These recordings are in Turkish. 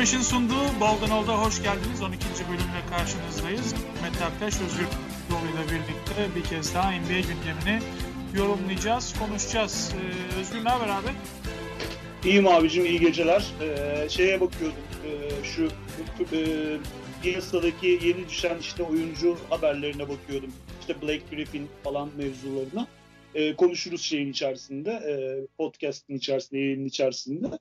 Fresh'in sunduğu Baldanol'da hoş geldiniz. 12. bölümle karşınızdayız. Mete Aktaş, Özgür Doğru ile birlikte bir kez daha NBA gündemini yorumlayacağız, konuşacağız. Ee, Özgür ne haber abi? İyiyim abicim, iyi geceler. Ee, şeye bakıyordum, ee, şu e, piyasadaki yeni düşen işte oyuncu haberlerine bakıyordum. İşte Blake Griffin falan mevzularına. Ee, konuşuruz şeyin içerisinde, e, podcast'in içerisinde, yayının içerisinde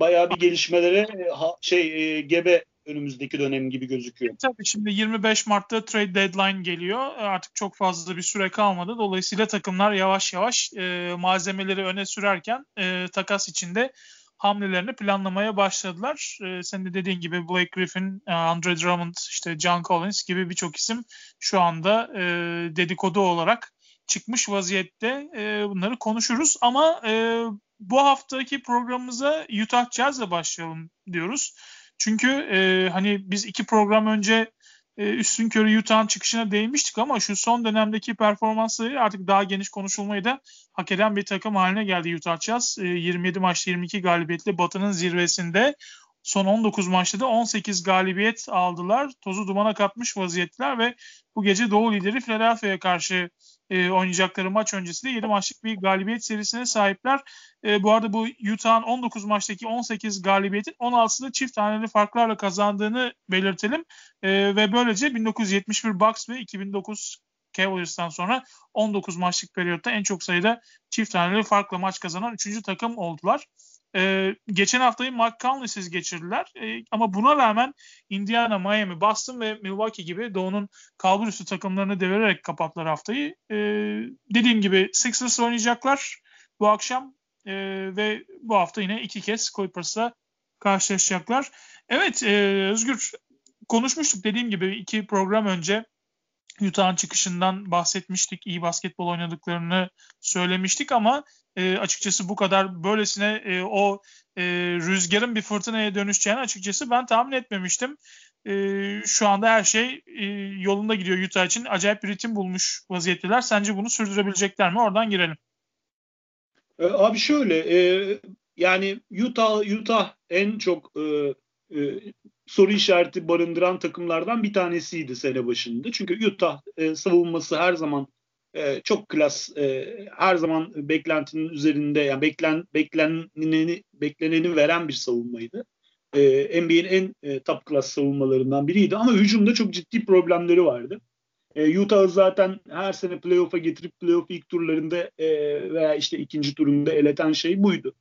bayağı bir gelişmelere e, şey e, gebe önümüzdeki dönem gibi gözüküyor. Tabii şimdi 25 Mart'ta trade deadline geliyor. Artık çok fazla bir süre kalmadı. Dolayısıyla takımlar yavaş yavaş e, malzemeleri öne sürerken e, takas içinde hamlelerini planlamaya başladılar. E, senin de dediğin gibi Blake Griffin, e, Andre Drummond, işte John Collins gibi birçok isim şu anda e, dedikodu olarak çıkmış vaziyette. E, bunları konuşuruz ama e, bu haftaki programımıza Utah Jazz'le başlayalım diyoruz. Çünkü e, hani biz iki program önce e, üstün körü Utah'ın çıkışına değinmiştik ama şu son dönemdeki performansları artık daha geniş konuşulmayı da hak eden bir takım haline geldi Utah Jazz. E, 27 maçta 22 galibiyetle Batı'nın zirvesinde son 19 maçta da 18 galibiyet aldılar. Tozu dumana katmış vaziyetler ve bu gece Doğu lideri Philadelphia'ya karşı e, oynayacakları maç öncesinde 7 maçlık bir galibiyet serisine sahipler. E, bu arada bu Utah'ın 19 maçtaki 18 galibiyetin 16'sını çift taneli farklarla kazandığını belirtelim. E, ve böylece 1971 Bucks ve 2009 Cavaliers'tan sonra 19 maçlık periyotta en çok sayıda çift taneli farkla maç kazanan 3. takım oldular. Ee, geçen haftayı Mark Conley'siz geçirdiler. Ee, ama buna rağmen Indiana, Miami, Boston ve Milwaukee gibi Doğu'nun kalbur üstü takımlarını devirerek kapattılar haftayı. Ee, dediğim gibi Sixers oynayacaklar bu akşam e, ve bu hafta yine iki kez Clippers'la karşılaşacaklar. Evet e, Özgür konuşmuştuk dediğim gibi iki program önce Utah'ın çıkışından bahsetmiştik. İyi basketbol oynadıklarını söylemiştik ama e, açıkçası bu kadar böylesine e, o e, rüzgarın bir fırtınaya dönüşeceğini açıkçası ben tahmin etmemiştim. E, şu anda her şey e, yolunda gidiyor Utah için. Acayip bir ritim bulmuş vaziyetteler. Sence bunu sürdürebilecekler mi? Oradan girelim. E, abi şöyle e, yani Utah Utah en çok e, e, soru işareti barındıran takımlardan bir tanesiydi sene başında. Çünkü Utah e, savunması her zaman e, çok klas, e, her zaman beklentinin üzerinde yani beklen bekleneni bekleneni veren bir savunmaydı. E, NBA'nin en e, top klas savunmalarından biriydi ama hücumda çok ciddi problemleri vardı. E, Utah'ı zaten her sene playoff'a getirip playoff ilk turlarında e, veya işte ikinci turunda eleten şey buydu.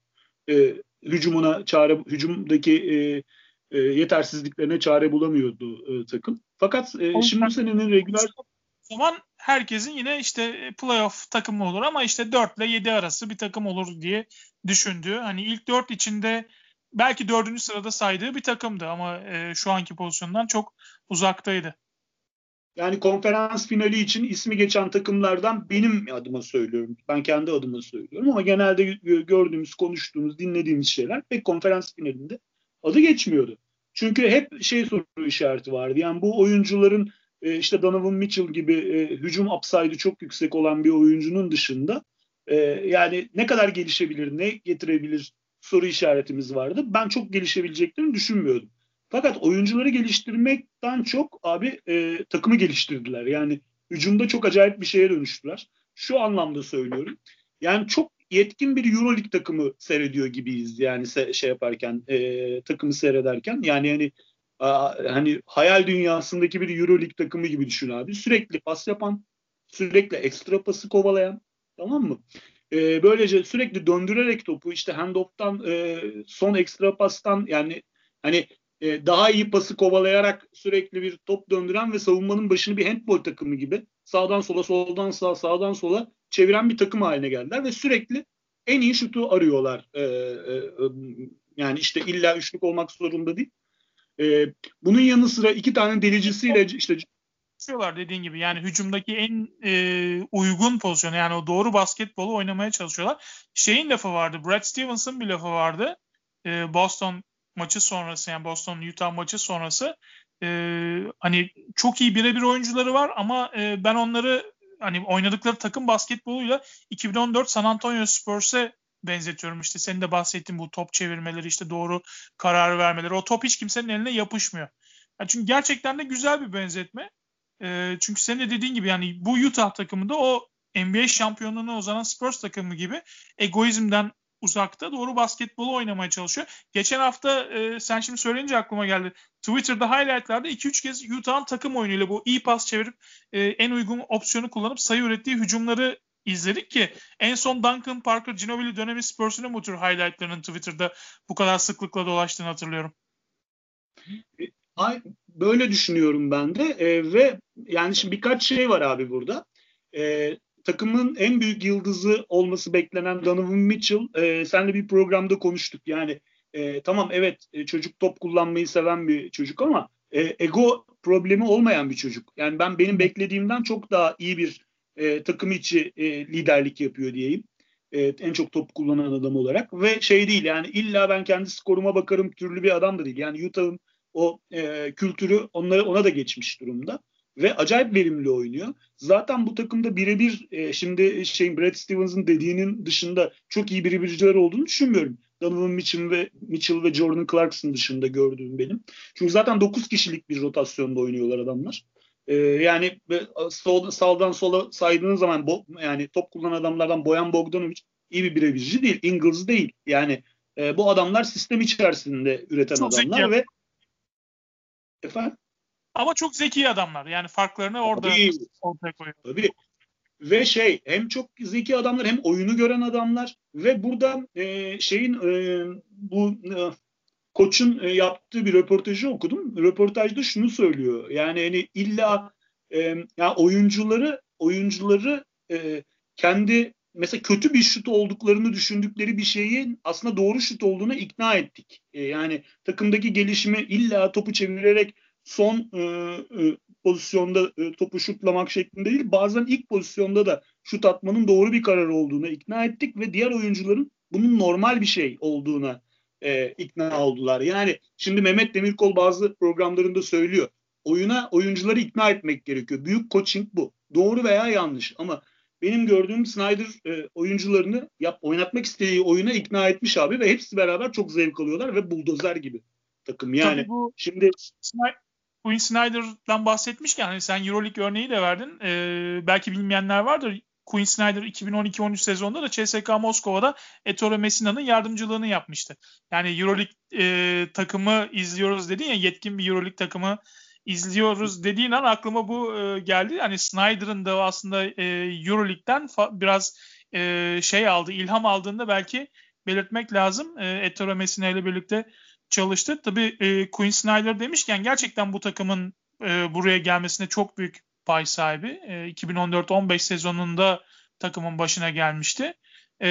E, hücumuna çare, hücumdaki e, e, yetersizliklerine çare bulamıyordu e, takım. Fakat e, şimdi bu senenin regular zaman herkesin yine işte playoff takımı olur ama işte 4 ile 7 arası bir takım olur diye düşündüğü. Hani ilk 4 içinde belki 4. sırada saydığı bir takımdı ama e, şu anki pozisyondan çok uzaktaydı. Yani konferans finali için ismi geçen takımlardan benim adıma söylüyorum. Ben kendi adıma söylüyorum ama genelde gördüğümüz, konuştuğumuz, dinlediğimiz şeyler pek konferans finalinde adı geçmiyordu. Çünkü hep şey soru işareti vardı. Yani bu oyuncuların e, işte Donovan Mitchell gibi e, hücum upside'ı çok yüksek olan bir oyuncunun dışında e, yani ne kadar gelişebilir, ne getirebilir soru işaretimiz vardı. Ben çok gelişebileceklerini düşünmüyordum. Fakat oyuncuları geliştirmekten çok abi e, takımı geliştirdiler. Yani hücumda çok acayip bir şeye dönüştüler. Şu anlamda söylüyorum. Yani çok yetkin bir Euroleague takımı seyrediyor gibiyiz yani se- şey yaparken e, takımı seyrederken yani yani a, hani hayal dünyasındaki bir Euroleague takımı gibi düşün abi sürekli pas yapan sürekli ekstra pası kovalayan tamam mı? E, böylece sürekli döndürerek topu işte handoff'tan e, son ekstra pastan yani hani e, daha iyi pası kovalayarak sürekli bir top döndüren ve savunmanın başını bir handball takımı gibi sağdan sola soldan sağa sağdan sola çeviren bir takım haline geldiler ve sürekli en iyi şutu arıyorlar. E, e, yani işte illa üçlük olmak zorunda değil. E, bunun yanı sıra iki tane delicisiyle işte çalışıyorlar dediğin gibi. Yani hücumdaki en e, uygun pozisyonu yani o doğru basketbolu oynamaya çalışıyorlar. Şeyin lafı vardı. Brad Stevens'ın bir lafı vardı. E, Boston maçı sonrası yani Boston Utah maçı sonrası e, hani çok iyi birebir oyuncuları var ama e, ben onları hani oynadıkları takım basketboluyla 2014 San Antonio Spurs'e benzetiyorum. İşte senin de bahsettiğin bu top çevirmeleri, işte doğru karar vermeleri. O top hiç kimsenin eline yapışmıyor. Yani çünkü gerçekten de güzel bir benzetme. E, çünkü senin de dediğin gibi yani bu Utah takımında o NBA şampiyonluğuna uzanan Spurs takımı gibi egoizmden uzakta doğru basketbolu oynamaya çalışıyor. Geçen hafta e, sen şimdi söyleyince aklıma geldi. Twitter'da highlightlarda 2-3 kez Utah'ın takım oyunuyla bu iyi pas çevirip e, en uygun opsiyonu kullanıp sayı ürettiği hücumları izledik ki en son Duncan Parker Ginobili dönemi Spurs'un bu tür highlightlarının Twitter'da bu kadar sıklıkla dolaştığını hatırlıyorum. Ay, böyle düşünüyorum ben de e, ve yani şimdi birkaç şey var abi burada. E, takımın en büyük yıldızı olması beklenen Donovan Mitchell e, senle bir programda konuştuk. Yani e, tamam evet e, çocuk top kullanmayı seven bir çocuk ama e, ego problemi olmayan bir çocuk. Yani ben benim beklediğimden çok daha iyi bir e, takım içi e, liderlik yapıyor diyeyim. E, en çok top kullanan adam olarak ve şey değil yani illa ben kendi skoruma bakarım türlü bir adam da değil. Yani Utah'ın o e, kültürü onlara ona da geçmiş durumda ve acayip verimli oynuyor. Zaten bu takımda birebir e, şimdi şeyin Brad Stevens'ın dediğinin dışında çok iyi birebirciler olduğunu düşünmüyorum. Donovan Mitchell ve Mitchell ve Jordan Clarkson dışında gördüğüm benim. Çünkü zaten 9 kişilik bir rotasyonda oynuyorlar adamlar. Ee, yani sol, sağdan sola saydığın zaman bo, yani top kullanan adamlardan Boyan Bogdanovic iyi bir birebirci değil. Ingles değil. Yani e, bu adamlar sistem içerisinde üreten Çok adamlar zeki. ve efendim ama çok zeki adamlar. Yani farklarını orada Tabii. ortaya koyuyor. Tabii. Ve şey hem çok zeki adamlar hem oyunu gören adamlar ve burada e, şeyin e, bu e, koçun e, yaptığı bir röportajı okudum. Röportajda şunu söylüyor. Yani hani illa e, yani oyuncuları oyuncuları e, kendi mesela kötü bir şut olduklarını düşündükleri bir şeyin aslında doğru şut olduğuna ikna ettik. E, yani takımdaki gelişimi illa topu çevirerek son e, e, pozisyonda e, topu şutlamak şeklinde değil bazen ilk pozisyonda da şut atmanın doğru bir karar olduğuna ikna ettik ve diğer oyuncuların bunun normal bir şey olduğuna e, ikna oldular. Yani şimdi Mehmet Demirkol bazı programlarında söylüyor. Oyuna oyuncuları ikna etmek gerekiyor. Büyük coaching bu. Doğru veya yanlış ama benim gördüğüm Snyder e, oyuncularını yap, oynatmak istediği oyuna ikna etmiş abi ve hepsi beraber çok zevk alıyorlar ve buldozer gibi takım. Yani Tabii bu şimdi Quinn Snyder'dan bahsetmişken hani sen Euroleague örneği de verdin. Ee, belki bilmeyenler vardır. Quinn Snyder 2012-13 sezonunda da CSK Moskova'da Ettore Messina'nın yardımcılığını yapmıştı. Yani Euroleague e, takımı izliyoruz dedin ya yetkin bir Euroleague takımı izliyoruz dediğin an aklıma bu e, geldi. Hani Snyder'ın da aslında e, Euroleague'den biraz e, şey aldı, ilham aldığında belki belirtmek lazım. E, Ettore Messina ile birlikte çalıştı. Tabii e, Quinn Snyder demişken gerçekten bu takımın e, buraya gelmesine çok büyük pay sahibi. E, 2014-15 sezonunda takımın başına gelmişti. E,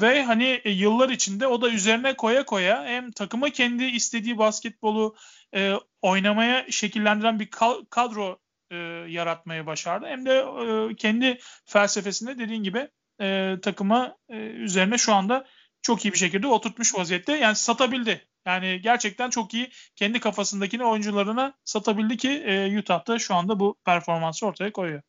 ve hani e, yıllar içinde o da üzerine koya koya hem takıma kendi istediği basketbolu e, oynamaya şekillendiren bir kadro e, yaratmayı başardı. Hem de e, kendi felsefesinde dediğin gibi e, takıma e, üzerine şu anda çok iyi bir şekilde oturtmuş vaziyette. Yani satabildi yani gerçekten çok iyi kendi kafasındakini oyuncularına satabildi ki e, Utah'da şu anda bu performansı ortaya koyuyor.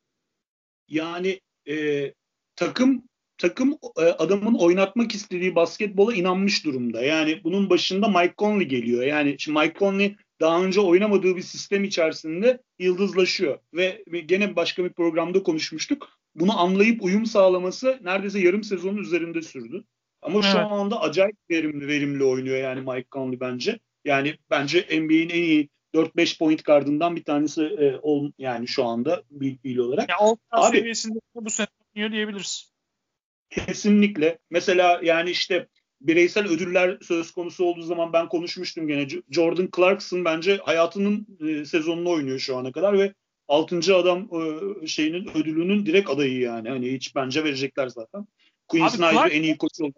Yani e, takım takım e, adamın oynatmak istediği basketbola inanmış durumda. Yani bunun başında Mike Conley geliyor. Yani şimdi Mike Conley daha önce oynamadığı bir sistem içerisinde yıldızlaşıyor. Ve gene başka bir programda konuşmuştuk. Bunu anlayıp uyum sağlaması neredeyse yarım sezonun üzerinde sürdü. Ama evet. şu anda acayip verimli verimli oynuyor yani Mike Conley bence. Yani bence NBA'in en iyi 4-5 point gardından bir tanesi e, ol, yani şu anda bir olarak. Ya Abi, seviyesinde bu sene oynuyor diyebiliriz. Kesinlikle. Mesela yani işte bireysel ödüller söz konusu olduğu zaman ben konuşmuştum gene. Jordan Clarkson bence hayatının e, sezonunu oynuyor şu ana kadar ve 6. adam e, şeyinin ödülünün direkt adayı yani. Hani hiç bence verecekler zaten. Quinn Snyder en iyi koç oldu.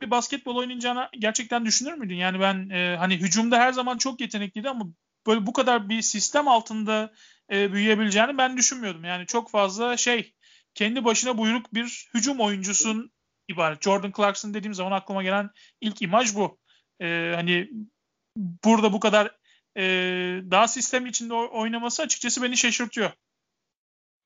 Bir basketbol oynayacağını gerçekten düşünür müydün? Yani ben e, hani hücumda her zaman çok yetenekliydi ama böyle bu kadar bir sistem altında e, büyüyebileceğini ben düşünmüyordum. Yani çok fazla şey kendi başına buyruk bir hücum oyuncusun ibaret. Jordan Clarkson dediğim zaman aklıma gelen ilk imaj bu. E, hani burada bu kadar e, daha sistem içinde oynaması açıkçası beni şaşırtıyor.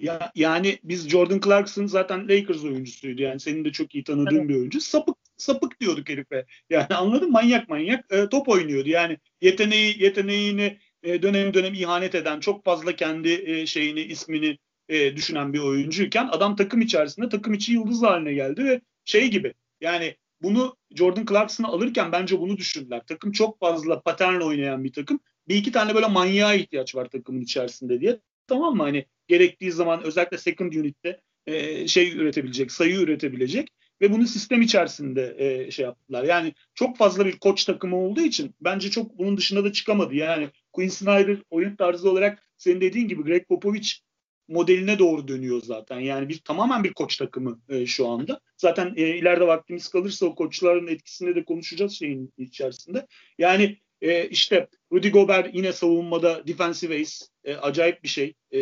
Ya, yani biz Jordan Clarkson zaten Lakers oyuncusuydu. Yani senin de çok iyi tanıdığın evet. bir oyuncu. Sapık sapık diyorduk herife. Yani anladın manyak manyak e, top oynuyordu. Yani yeteneği yeteneğini e, dönem dönem ihanet eden çok fazla kendi e, şeyini ismini e, düşünen bir oyuncuyken adam takım içerisinde takım içi yıldız haline geldi ve şey gibi yani bunu Jordan Clarkson'ı alırken bence bunu düşündüler. Takım çok fazla paternle oynayan bir takım. Bir iki tane böyle manyağa ihtiyaç var takımın içerisinde diye. Tamam mı? Hani gerektiği zaman özellikle second unit'te e, şey üretebilecek, sayı üretebilecek ve bunu sistem içerisinde e, şey yaptılar. Yani çok fazla bir koç takımı olduğu için bence çok bunun dışında da çıkamadı. Yani Quinn Snyder oyun tarzı olarak senin dediğin gibi Greg Popovich modeline doğru dönüyor zaten. Yani bir tamamen bir koç takımı e, şu anda. Zaten e, ileride vaktimiz kalırsa o koçların etkisini de konuşacağız şeyin içerisinde. Yani e, işte Rudy Gobert yine savunmada defensive ace. E, acayip bir şey. E,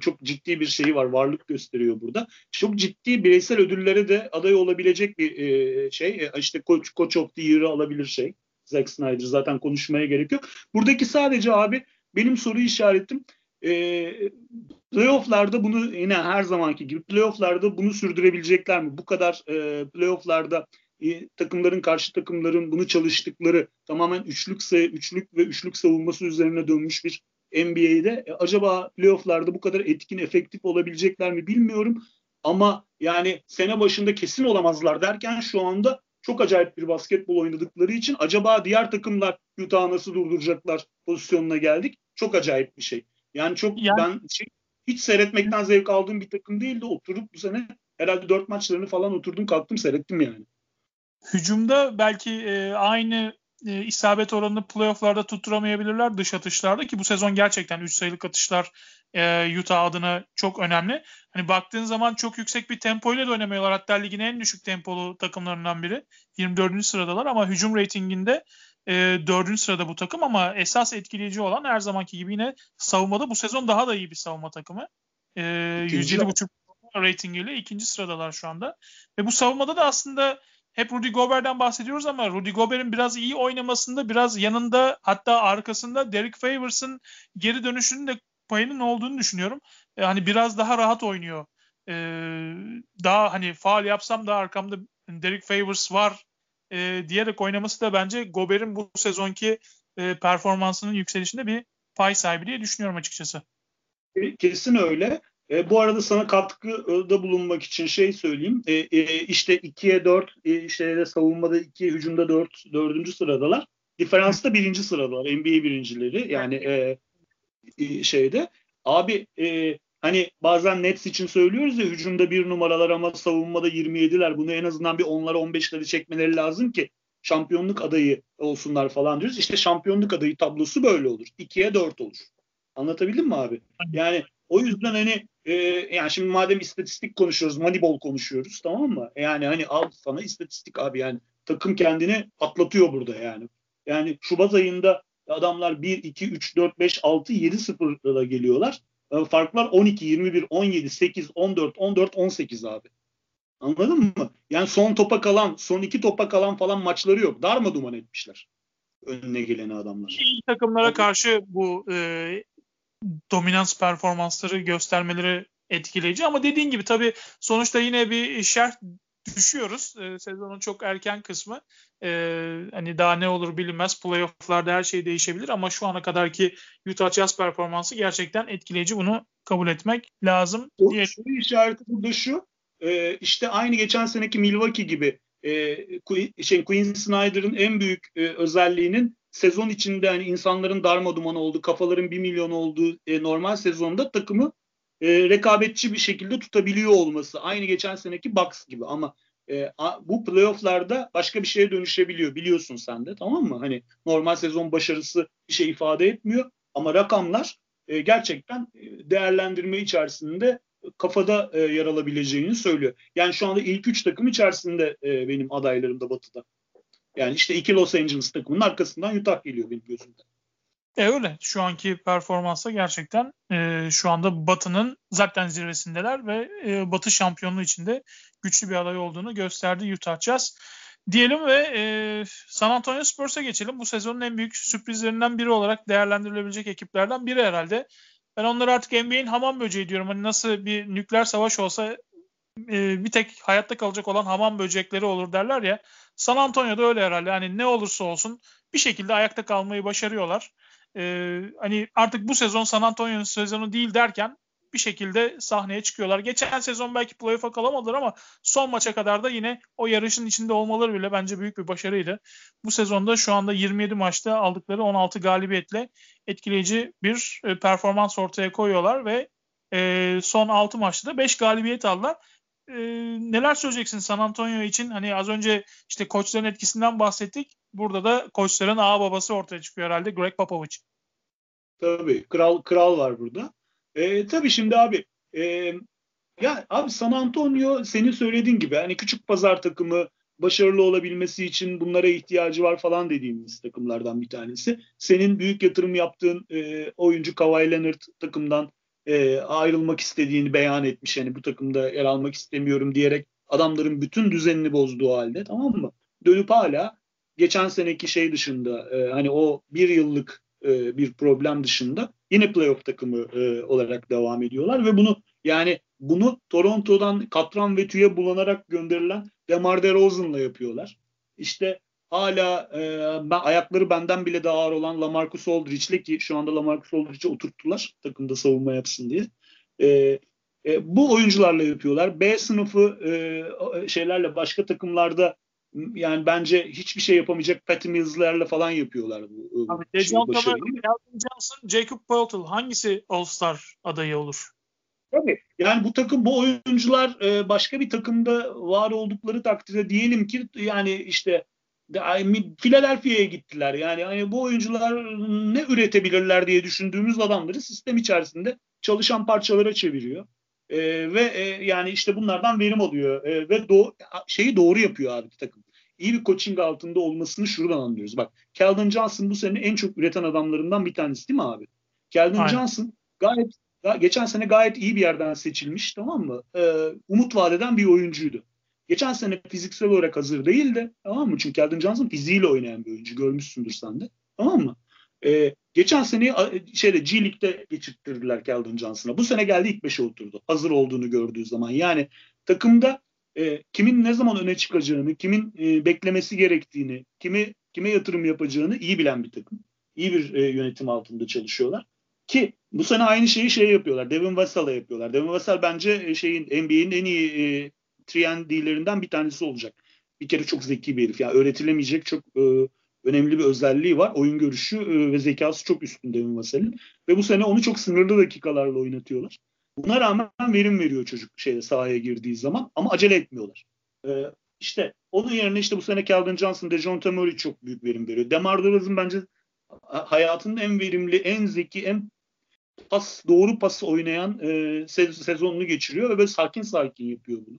çok ciddi bir şeyi var. Varlık gösteriyor burada. Çok ciddi bireysel ödüllere de aday olabilecek bir e, şey. E, işte Coach, Coach of the Year'ı alabilir şey. Zack Snyder zaten konuşmaya gerek yok. Buradaki sadece abi benim soru işaretim e, playofflarda bunu yine her zamanki gibi playofflarda bunu sürdürebilecekler mi? Bu kadar e, playofflarda takımların karşı takımların bunu çalıştıkları tamamen üçlük üçlük ve üçlük savunması üzerine dönmüş bir NBA'de e, acaba playofflarda bu kadar etkin efektif olabilecekler mi bilmiyorum ama yani sene başında kesin olamazlar derken şu anda çok acayip bir basketbol oynadıkları için acaba diğer takımlar Utah'ı nasıl durduracaklar pozisyonuna geldik. Çok acayip bir şey. Yani çok yani, ben şey, hiç seyretmekten zevk aldığım bir takım değildi. Oturup bu sene herhalde dört maçlarını falan oturdum kalktım seyrettim yani. Hücumda belki e, aynı e, isabet oranını playofflarda tutturamayabilirler dış atışlarda ki bu sezon gerçekten 3 sayılık atışlar e, Utah adına çok önemli. Hani baktığın zaman çok yüksek bir tempoyla da oynamıyorlar. Hatta ligin en düşük tempolu takımlarından biri. 24. sıradalar ama hücum reytinginde e, 4. sırada bu takım ama esas etkileyici olan her zamanki gibi yine savunmada bu sezon daha da iyi bir savunma takımı. E, 107.5 reytingiyle ikinci sıradalar şu anda. Ve bu savunmada da aslında hep Rudy Gobert'den bahsediyoruz ama Rudy Gobert'in biraz iyi oynamasında biraz yanında hatta arkasında Derek Favors'ın geri dönüşünün de payının olduğunu düşünüyorum. E, hani biraz daha rahat oynuyor. E, daha hani faal yapsam da arkamda Derek Favors var e, diyerek oynaması da bence Gobert'in bu sezonki e, performansının yükselişinde bir pay sahibi diye düşünüyorum açıkçası. Kesin öyle. E, bu arada sana katkıda bulunmak için şey söyleyeyim. E, e, işte 2'ye 4, e, işte savunmada 2, hücumda 4, 4. sıradalar. Diferansta birinci sıradalar. NBA birincileri. Yani e, e, şeyde. Abi e, hani bazen Nets için söylüyoruz ya hücumda bir numaralar ama savunmada 27'ler. Bunu en azından bir 10'lara 15'leri çekmeleri lazım ki şampiyonluk adayı olsunlar falan diyoruz. İşte şampiyonluk adayı tablosu böyle olur. 2'ye 4 olur. Anlatabildim mi abi? Yani o yüzden hani e, yani şimdi madem istatistik konuşuyoruz, Moneyball konuşuyoruz tamam mı? Yani hani al sana istatistik abi yani takım kendini atlatıyor burada yani. Yani Şubat ayında adamlar 1, 2, 3, 4, 5, 6, 7 sıfırla geliyorlar. E, farklar 12, 21, 17, 8, 14, 14, 18 abi. Anladın mı? Yani son topa kalan, son iki topa kalan falan maçları yok. Darma duman etmişler önüne geleni adamlar. İyi takımlara karşı bu e, dominans performansları göstermeleri etkileyici ama dediğin gibi tabii sonuçta yine bir şerh düşüyoruz. E, sezonun çok erken kısmı. E, hani daha ne olur bilinmez. Playoff'larda her şey değişebilir ama şu ana kadarki Utah Jazz performansı gerçekten etkileyici. Bunu kabul etmek lazım. Diye. Şu işareti burada şu. E, işte aynı geçen seneki Milwaukee gibi e, şey, Quinn Snyder'ın en büyük e, özelliğinin sezon içinde hani insanların darma duman olduğu, kafaların bir milyon olduğu e, normal sezonda takımı e, rekabetçi bir şekilde tutabiliyor olması. Aynı geçen seneki Bucks gibi ama e, a, bu playofflarda başka bir şeye dönüşebiliyor biliyorsun sen de tamam mı? Hani normal sezon başarısı bir şey ifade etmiyor ama rakamlar e, gerçekten e, değerlendirme içerisinde kafada e, yer alabileceğini söylüyor. Yani şu anda ilk üç takım içerisinde e, benim adaylarım da Batı'da. Yani işte iki Los Angeles takımının arkasından Utah geliyor benim gözümde. E öyle. Şu anki performansa gerçekten e, şu anda Batı'nın zaten zirvesindeler ve e, Batı şampiyonluğu içinde güçlü bir aday olduğunu gösterdi Utah Jazz. Diyelim ve e, San Antonio Spurs'a geçelim. Bu sezonun en büyük sürprizlerinden biri olarak değerlendirilebilecek ekiplerden biri herhalde. Ben onları artık NBA'in hamam böceği diyorum. Hani nasıl bir nükleer savaş olsa e, bir tek hayatta kalacak olan hamam böcekleri olur derler ya. San Antonio'da öyle herhalde. Hani ne olursa olsun bir şekilde ayakta kalmayı başarıyorlar. Ee, hani artık bu sezon San Antonio'nun sezonu değil derken bir şekilde sahneye çıkıyorlar. Geçen sezon belki playoff'a kalamadılar ama son maça kadar da yine o yarışın içinde olmaları bile bence büyük bir başarıydı. Bu sezonda şu anda 27 maçta aldıkları 16 galibiyetle etkileyici bir e, performans ortaya koyuyorlar ve e, son 6 maçta da 5 galibiyet aldılar. E, neler söyleyeceksin San Antonio için? Hani az önce işte koçların etkisinden bahsettik. Burada da koçların ağ babası ortaya çıkıyor herhalde Greg Popovich. Tabii. Kral kral var burada. E, tabii şimdi abi e, ya abi San Antonio senin söylediğin gibi hani küçük pazar takımı başarılı olabilmesi için bunlara ihtiyacı var falan dediğimiz takımlardan bir tanesi. Senin büyük yatırım yaptığın e, oyuncu Kawhi Leonard takımdan e, ayrılmak istediğini beyan etmiş. Yani bu takımda yer almak istemiyorum diyerek adamların bütün düzenini bozduğu halde tamam mı? Dönüp hala geçen seneki şey dışında e, hani o bir yıllık e, bir problem dışında yine playoff takımı e, olarak devam ediyorlar ve bunu yani bunu Toronto'dan katran ve tüye bulanarak gönderilen DeMar DeRozan'la yapıyorlar. İşte hala e, ben ayakları benden bile daha ağır olan LaMarcus Aldridge'le ki şu anda LaMarcus Aldridge'i oturttular takımda savunma yapsın diye. E, e, bu oyuncularla yapıyorlar. B sınıfı e, şeylerle başka takımlarda yani bence hiçbir şey yapamayacak Patty Mills'lerle falan yapıyorlar bu. Abi Dejan Calvin Johnson, Jacob Poeltl hangisi All-Star adayı olur? Tabii. Yani bu takım bu oyuncular e, başka bir takımda var oldukları takdirde diyelim ki yani işte Philadelphia'ya gittiler. Yani hani bu oyuncular ne üretebilirler diye düşündüğümüz adamları sistem içerisinde çalışan parçalara çeviriyor. E, ve e, yani işte bunlardan verim alıyor e, ve do şeyi doğru yapıyor abi takım. İyi bir coaching altında olmasını şuradan anlıyoruz. Bak Keldon Johnson bu sene en çok üreten adamlarından bir tanesi değil mi abi? Keldon Aynen. Johnson gayet geçen sene gayet iyi bir yerden seçilmiş tamam mı? Ee, umut vadeden bir oyuncuydu. Geçen sene fiziksel olarak hazır değildi tamam mı? Çünkü Keldon Johnson fiziğiyle oynayan bir oyuncu görmüşsündür sen de tamam mı? Ee, geçen sene şeyde G League'de geçirttirdiler Keldon Johnson'a. Bu sene geldi ilk beşe oturdu. Hazır olduğunu gördüğü zaman. Yani takımda e, kimin ne zaman öne çıkacağını, kimin e, beklemesi gerektiğini, kimi kime yatırım yapacağını iyi bilen bir takım. İyi bir e, yönetim altında çalışıyorlar. Ki bu sene aynı şeyi şey yapıyorlar. Devin Vassal'a yapıyorlar. Devin Vassal bence e, şeyin NBA'in en iyi e, 3 bir tanesi olacak. Bir kere çok zeki bir herif. Yani öğretilemeyecek çok e, önemli bir özelliği var. Oyun görüşü e, ve zekası çok üstün Devin Vassell'in. Ve bu sene onu çok sınırlı dakikalarla oynatıyorlar. Buna rağmen verim veriyor çocuk şeyde sahaya girdiği zaman ama acele etmiyorlar. Ee, işte onun yerine işte bu sene Calvin Johnson, DeJounte Murray çok büyük verim veriyor. DeMar DeRozan bence hayatının en verimli, en zeki, en pas doğru pası oynayan e, sezonunu geçiriyor ve böyle sakin sakin yapıyor bunu.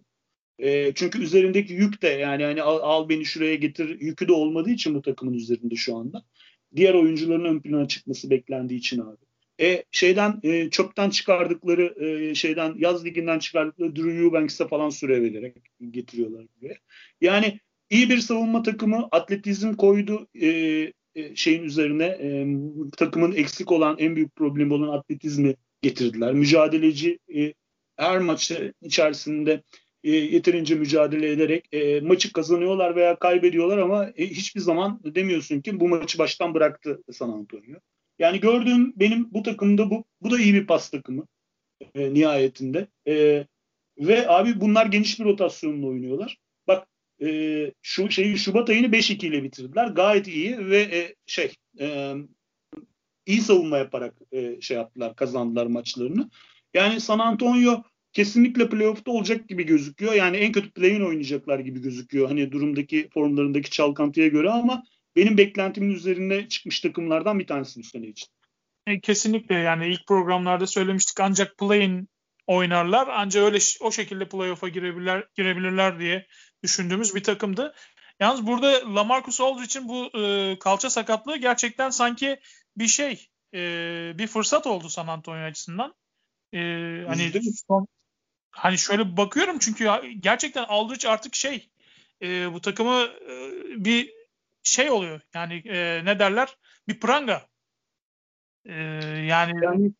E, çünkü üzerindeki yük de yani hani al, al beni şuraya getir yükü de olmadığı için bu takımın üzerinde şu anda. Diğer oyuncuların ön plana çıkması beklendiği için abi. E, şeyden e, çöpten çıkardıkları e, şeyden yaz liginden çıkardıkları Drew Eubanks'e falan süre vererek getiriyorlar buraya. Yani iyi bir savunma takımı atletizm koydu e, e, şeyin üzerine e, takımın eksik olan en büyük problemi olan atletizmi getirdiler. Mücadeleci e, her maçı içerisinde e, yeterince mücadele ederek e, maçı kazanıyorlar veya kaybediyorlar ama e, hiçbir zaman demiyorsun ki bu maçı baştan bıraktı San Antonio. Yani gördüğüm benim bu takımda bu bu da iyi bir pas takımı e, nihayetinde. E, ve abi bunlar geniş bir rotasyonla oynuyorlar. Bak e, şu şeyi Şubat ayını 5-2 ile bitirdiler. Gayet iyi ve e, şey e, iyi savunma yaparak e, şey yaptılar, kazandılar maçlarını. Yani San Antonio kesinlikle playoff'ta olacak gibi gözüküyor. Yani en kötü play-in oynayacaklar gibi gözüküyor. Hani durumdaki formlarındaki çalkantıya göre ama benim beklentimin üzerine çıkmış takımlardan bir tanesi bu sene için. E, kesinlikle yani ilk programlarda söylemiştik ancak play-in oynarlar. Ancak öyle o şekilde playoff'a girebilirler, girebilirler diye düşündüğümüz bir takımdı. Yalnız burada Lamarcus Aldridge için bu e, kalça sakatlığı gerçekten sanki bir şey, e, bir fırsat oldu San Antonio açısından. E, hani son, hani şöyle bakıyorum çünkü gerçekten Aldridge artık şey, e, bu takımı e, bir şey oluyor. Yani e, ne derler? Bir pranga. E, yani, yani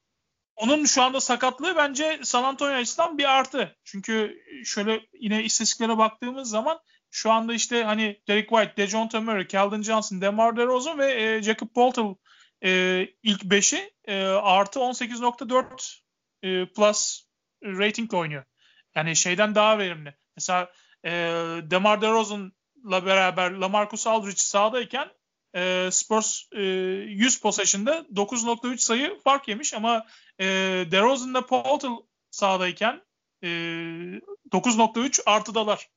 onun şu anda sakatlığı bence San Antonio açısından bir artı. Çünkü şöyle yine istatistiklere baktığımız zaman Şu anda işte hani Derek White, DeJounte Murray, Keldon Johnson, DeMar DeRozan ve e, Jacob Poeltl e, ilk 5'i e, artı 18.4 e, plus ratingle oynuyor. Yani şeyden daha verimli. Mesela e, DeMar DeRozan'la beraber LaMarcus Aldridge sahadayken e, Spurs e, 100 possession'da 9.3 sayı fark yemiş ama e, DeRozan'la Poeltl sahadayken e, 9.3 artıdalar.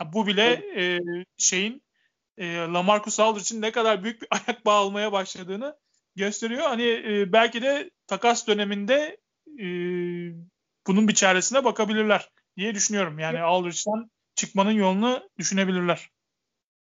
Yani bu bile e, şeyin e, LaMarcus Aldridge'in ne kadar büyük bir ayak bağı almaya başladığını gösteriyor. Hani e, belki de takas döneminde e, bunun bir çaresine bakabilirler diye düşünüyorum. Yani Aldridge'den çıkmanın yolunu düşünebilirler.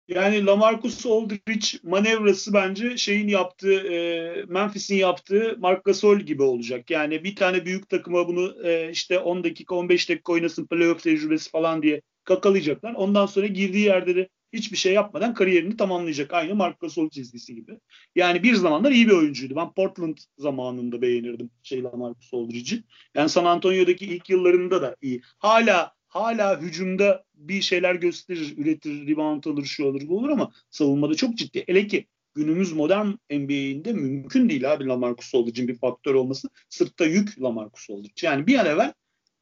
Yani Lamarcus Aldridge manevrası bence şeyin yaptığı, e, Memphis'in yaptığı Mark Gasol gibi olacak. Yani bir tane büyük takıma bunu e, işte 10 dakika 15 dakika oynasın playoff tecrübesi falan diye kakalayacaklar. Ondan sonra girdiği yerde de hiçbir şey yapmadan kariyerini tamamlayacak. Aynı Mark Gasol çizgisi gibi. Yani bir zamanlar iyi bir oyuncuydu. Ben Portland zamanında beğenirdim şey Lamarcus Aldridge'i. Yani San Antonio'daki ilk yıllarında da iyi. Hala hala hücumda bir şeyler gösterir, üretir, rebound alır, şu alır, bu olur ama savunmada çok ciddi. Ele ki günümüz modern NBA'inde mümkün değil abi Lamarcus Aldridge'in bir faktör olması. Sırtta yük Lamarcus Aldridge. Yani bir an evvel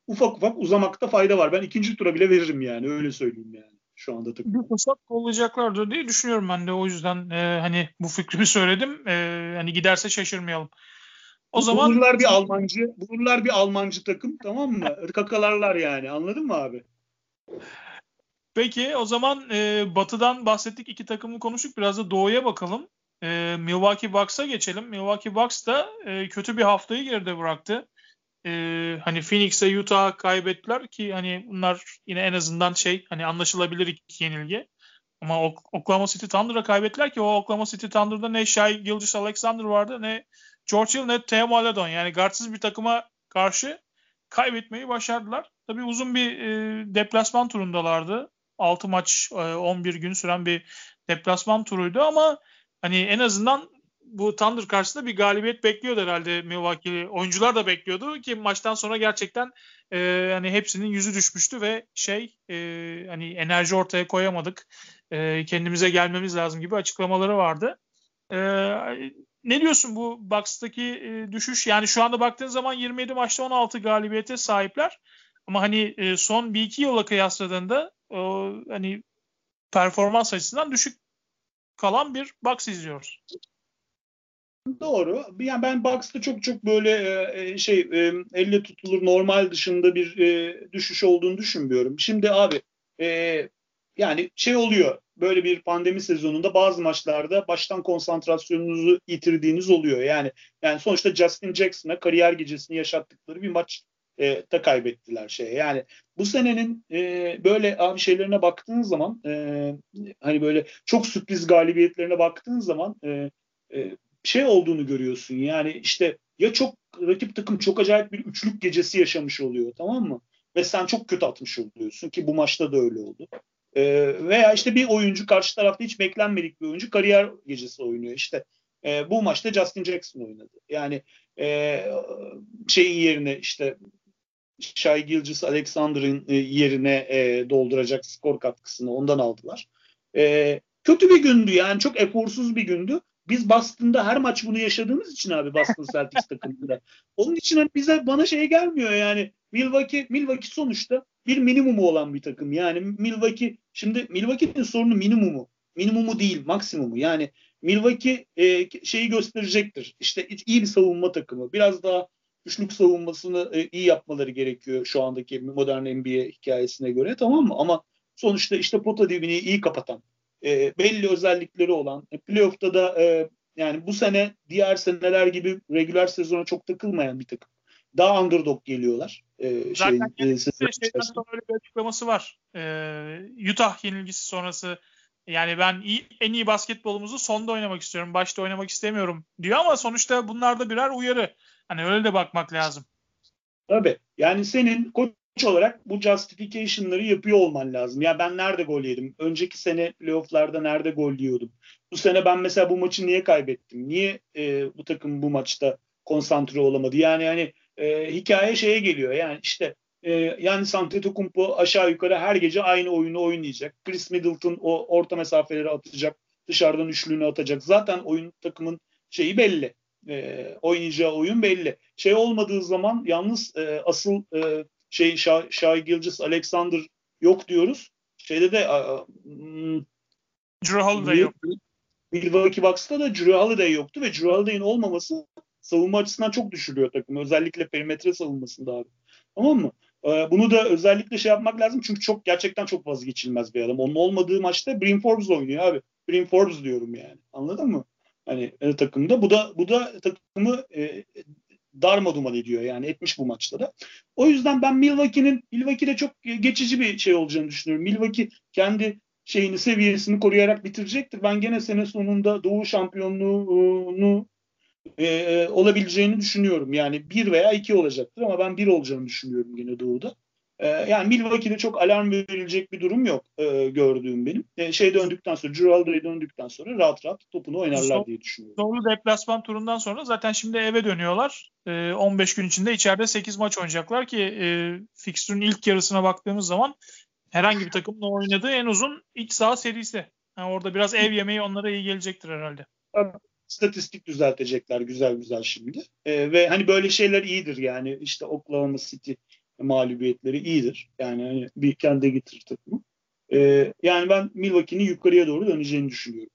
ufak ufak uzamakta fayda var. Ben ikinci tura bile veririm yani öyle söyleyeyim yani şu anda takım. Bir fırsat olacaklardır diye düşünüyorum ben de o yüzden e, hani bu fikrimi söyledim. E, hani giderse şaşırmayalım. O zaman bulurlar bir Almancı, bulurlar bir Almancı takım tamam mı? Kakalarlar yani. Anladın mı abi? Peki o zaman e, Batı'dan bahsettik iki takımı konuştuk. Biraz da Doğu'ya bakalım. E, Milwaukee Bucks'a geçelim. Milwaukee Bucks da e, kötü bir haftayı geride bıraktı. E, hani Phoenix'e Utah kaybettiler ki hani bunlar yine en azından şey hani anlaşılabilir iki yenilgi. Ama Oklahoma City Thunder'a kaybettiler ki o Oklahoma City Thunder'da ne Shai Gilgis Alexander vardı ne George Hill ne Theo Maledon yani guardsız bir takıma karşı kaybetmeyi başardılar. Tabii uzun bir e, deplasman turundalardı. 6 maç e, 11 gün süren bir deplasman turuydu ama hani en azından bu Thunder karşısında bir galibiyet bekliyordu herhalde Milwaukee. Oyuncular da bekliyordu ki maçtan sonra gerçekten e, hani hepsinin yüzü düşmüştü ve şey e, hani enerji ortaya koyamadık. E, kendimize gelmemiz lazım gibi açıklamaları vardı. E, ne diyorsun bu Bucks'taki e, düşüş? Yani şu anda baktığın zaman 27 maçta 16 galibiyete sahipler. Ama hani e, son bir iki yıla kıyasladığında o, hani performans açısından düşük kalan bir Bucks izliyoruz. Doğru. Yani ben Bucks'ta çok çok böyle e, şey e, elle tutulur normal dışında bir e, düşüş olduğunu düşünmüyorum. Şimdi abi e, yani şey oluyor böyle bir pandemi sezonunda bazı maçlarda baştan konsantrasyonunuzu yitirdiğiniz oluyor. Yani yani sonuçta Justin Jackson'a kariyer gecesini yaşattıkları bir maç e, da kaybettiler şey. Yani bu senenin e, böyle abi şeylerine baktığın zaman e, hani böyle çok sürpriz galibiyetlerine baktığın zaman e, e, şey olduğunu görüyorsun. Yani işte ya çok rakip takım çok acayip bir üçlük gecesi yaşamış oluyor tamam mı? Ve sen çok kötü atmış oluyorsun ki bu maçta da öyle oldu. E, veya işte bir oyuncu karşı tarafta hiç beklenmedik bir oyuncu kariyer gecesi oynuyor. İşte e, bu maçta Justin Jackson oynadı. Yani e, şeyin yerine işte Shai Gilgis Alexander'ın e, yerine e, dolduracak skor katkısını ondan aldılar. E, kötü bir gündü yani çok eforsuz bir gündü. Biz Boston'da her maç bunu yaşadığımız için abi Boston Celtics takımında. Onun için hani bize bana şey gelmiyor yani Milwaukee Milwaukee sonuçta bir minimumu olan bir takım. Yani Milwaukee şimdi Milwaukee'nin sorunu minimumu. Minimumu değil, maksimumu. Yani Milwaukee e, şeyi gösterecektir. İşte iyi bir savunma takımı. Biraz daha üçlük savunmasını e, iyi yapmaları gerekiyor şu andaki modern NBA hikayesine göre tamam mı? Ama sonuçta işte pota dibini iyi kapatan, e, belli özellikleri olan, e, playoff'ta da e, yani bu sene diğer seneler gibi regular sezona çok takılmayan bir takım. Daha underdog geliyorlar. E, Zaten şey, e, şeyden sonra öyle bir açıklaması var. E, Utah yenilgisi sonrası yani ben iyi, en iyi basketbolumuzu sonda oynamak istiyorum. Başta oynamak istemiyorum diyor ama sonuçta bunlar da birer uyarı. Hani öyle de bakmak lazım. Tabii. Yani senin koç olarak bu justification'ları yapıyor olman lazım. Ya ben nerede gol yedim? Önceki sene playoff'larda nerede gol yiyordum? Bu sene ben mesela bu maçı niye kaybettim? Niye e, bu takım bu maçta konsantre olamadı? Yani hani e, hikaye şeye geliyor. Yani işte e, yani Antetokounmpo aşağı yukarı her gece aynı oyunu oynayacak. Chris Middleton o orta mesafeleri atacak. Dışarıdan üçlüğünü atacak. Zaten oyun takımın şeyi belli. E, oynayacağı oyun belli. Şey olmadığı zaman yalnız e, asıl e, şey Shai Gilgis Alexander yok diyoruz. Şeyde de hmm, Drew Holiday yok. Milwaukee Bucks'ta da Drew Holiday yoktu ve Drew Holiday'in olmaması savunma açısından çok düşürüyor takımı. Özellikle perimetre savunmasında abi. Tamam mı? Ee, bunu da özellikle şey yapmak lazım çünkü çok gerçekten çok vazgeçilmez bir adam. Onun olmadığı maçta Brim Forbes oynuyor abi. Brim Forbes diyorum yani. Anladın mı? Hani e, takımda. Bu da bu da takımı e, darma duman ediyor yani etmiş bu maçta O yüzden ben Milwaukee'nin Milwaukee'de çok geçici bir şey olacağını düşünüyorum. Milwaukee kendi şeyini seviyesini koruyarak bitirecektir. Ben gene sene sonunda Doğu şampiyonluğunu e, e, olabileceğini düşünüyorum. Yani bir veya iki olacaktır ama ben bir olacağını düşünüyorum gene Doğu'da. E, yani Milwaukee'de çok alarm verilecek bir durum yok e, gördüğüm benim. E, şey döndükten sonra, Drew döndükten sonra rahat rahat topunu oynarlar diye düşünüyorum. Doğru deplasman turundan sonra zaten şimdi eve dönüyorlar. E, 15 gün içinde içeride 8 maç oynayacaklar ki e, fixture'ın ilk yarısına baktığımız zaman herhangi bir takımla oynadığı en uzun iç saha serisi. Yani orada biraz ev yemeği onlara iyi gelecektir herhalde. Statistik düzeltecekler güzel güzel şimdi. E, ve hani böyle şeyler iyidir yani işte Oklahoma City mağlubiyetleri iyidir. Yani hani bir kendi getirir takımı. E, yani ben Milwaukee'nin yukarıya doğru döneceğini düşünüyorum.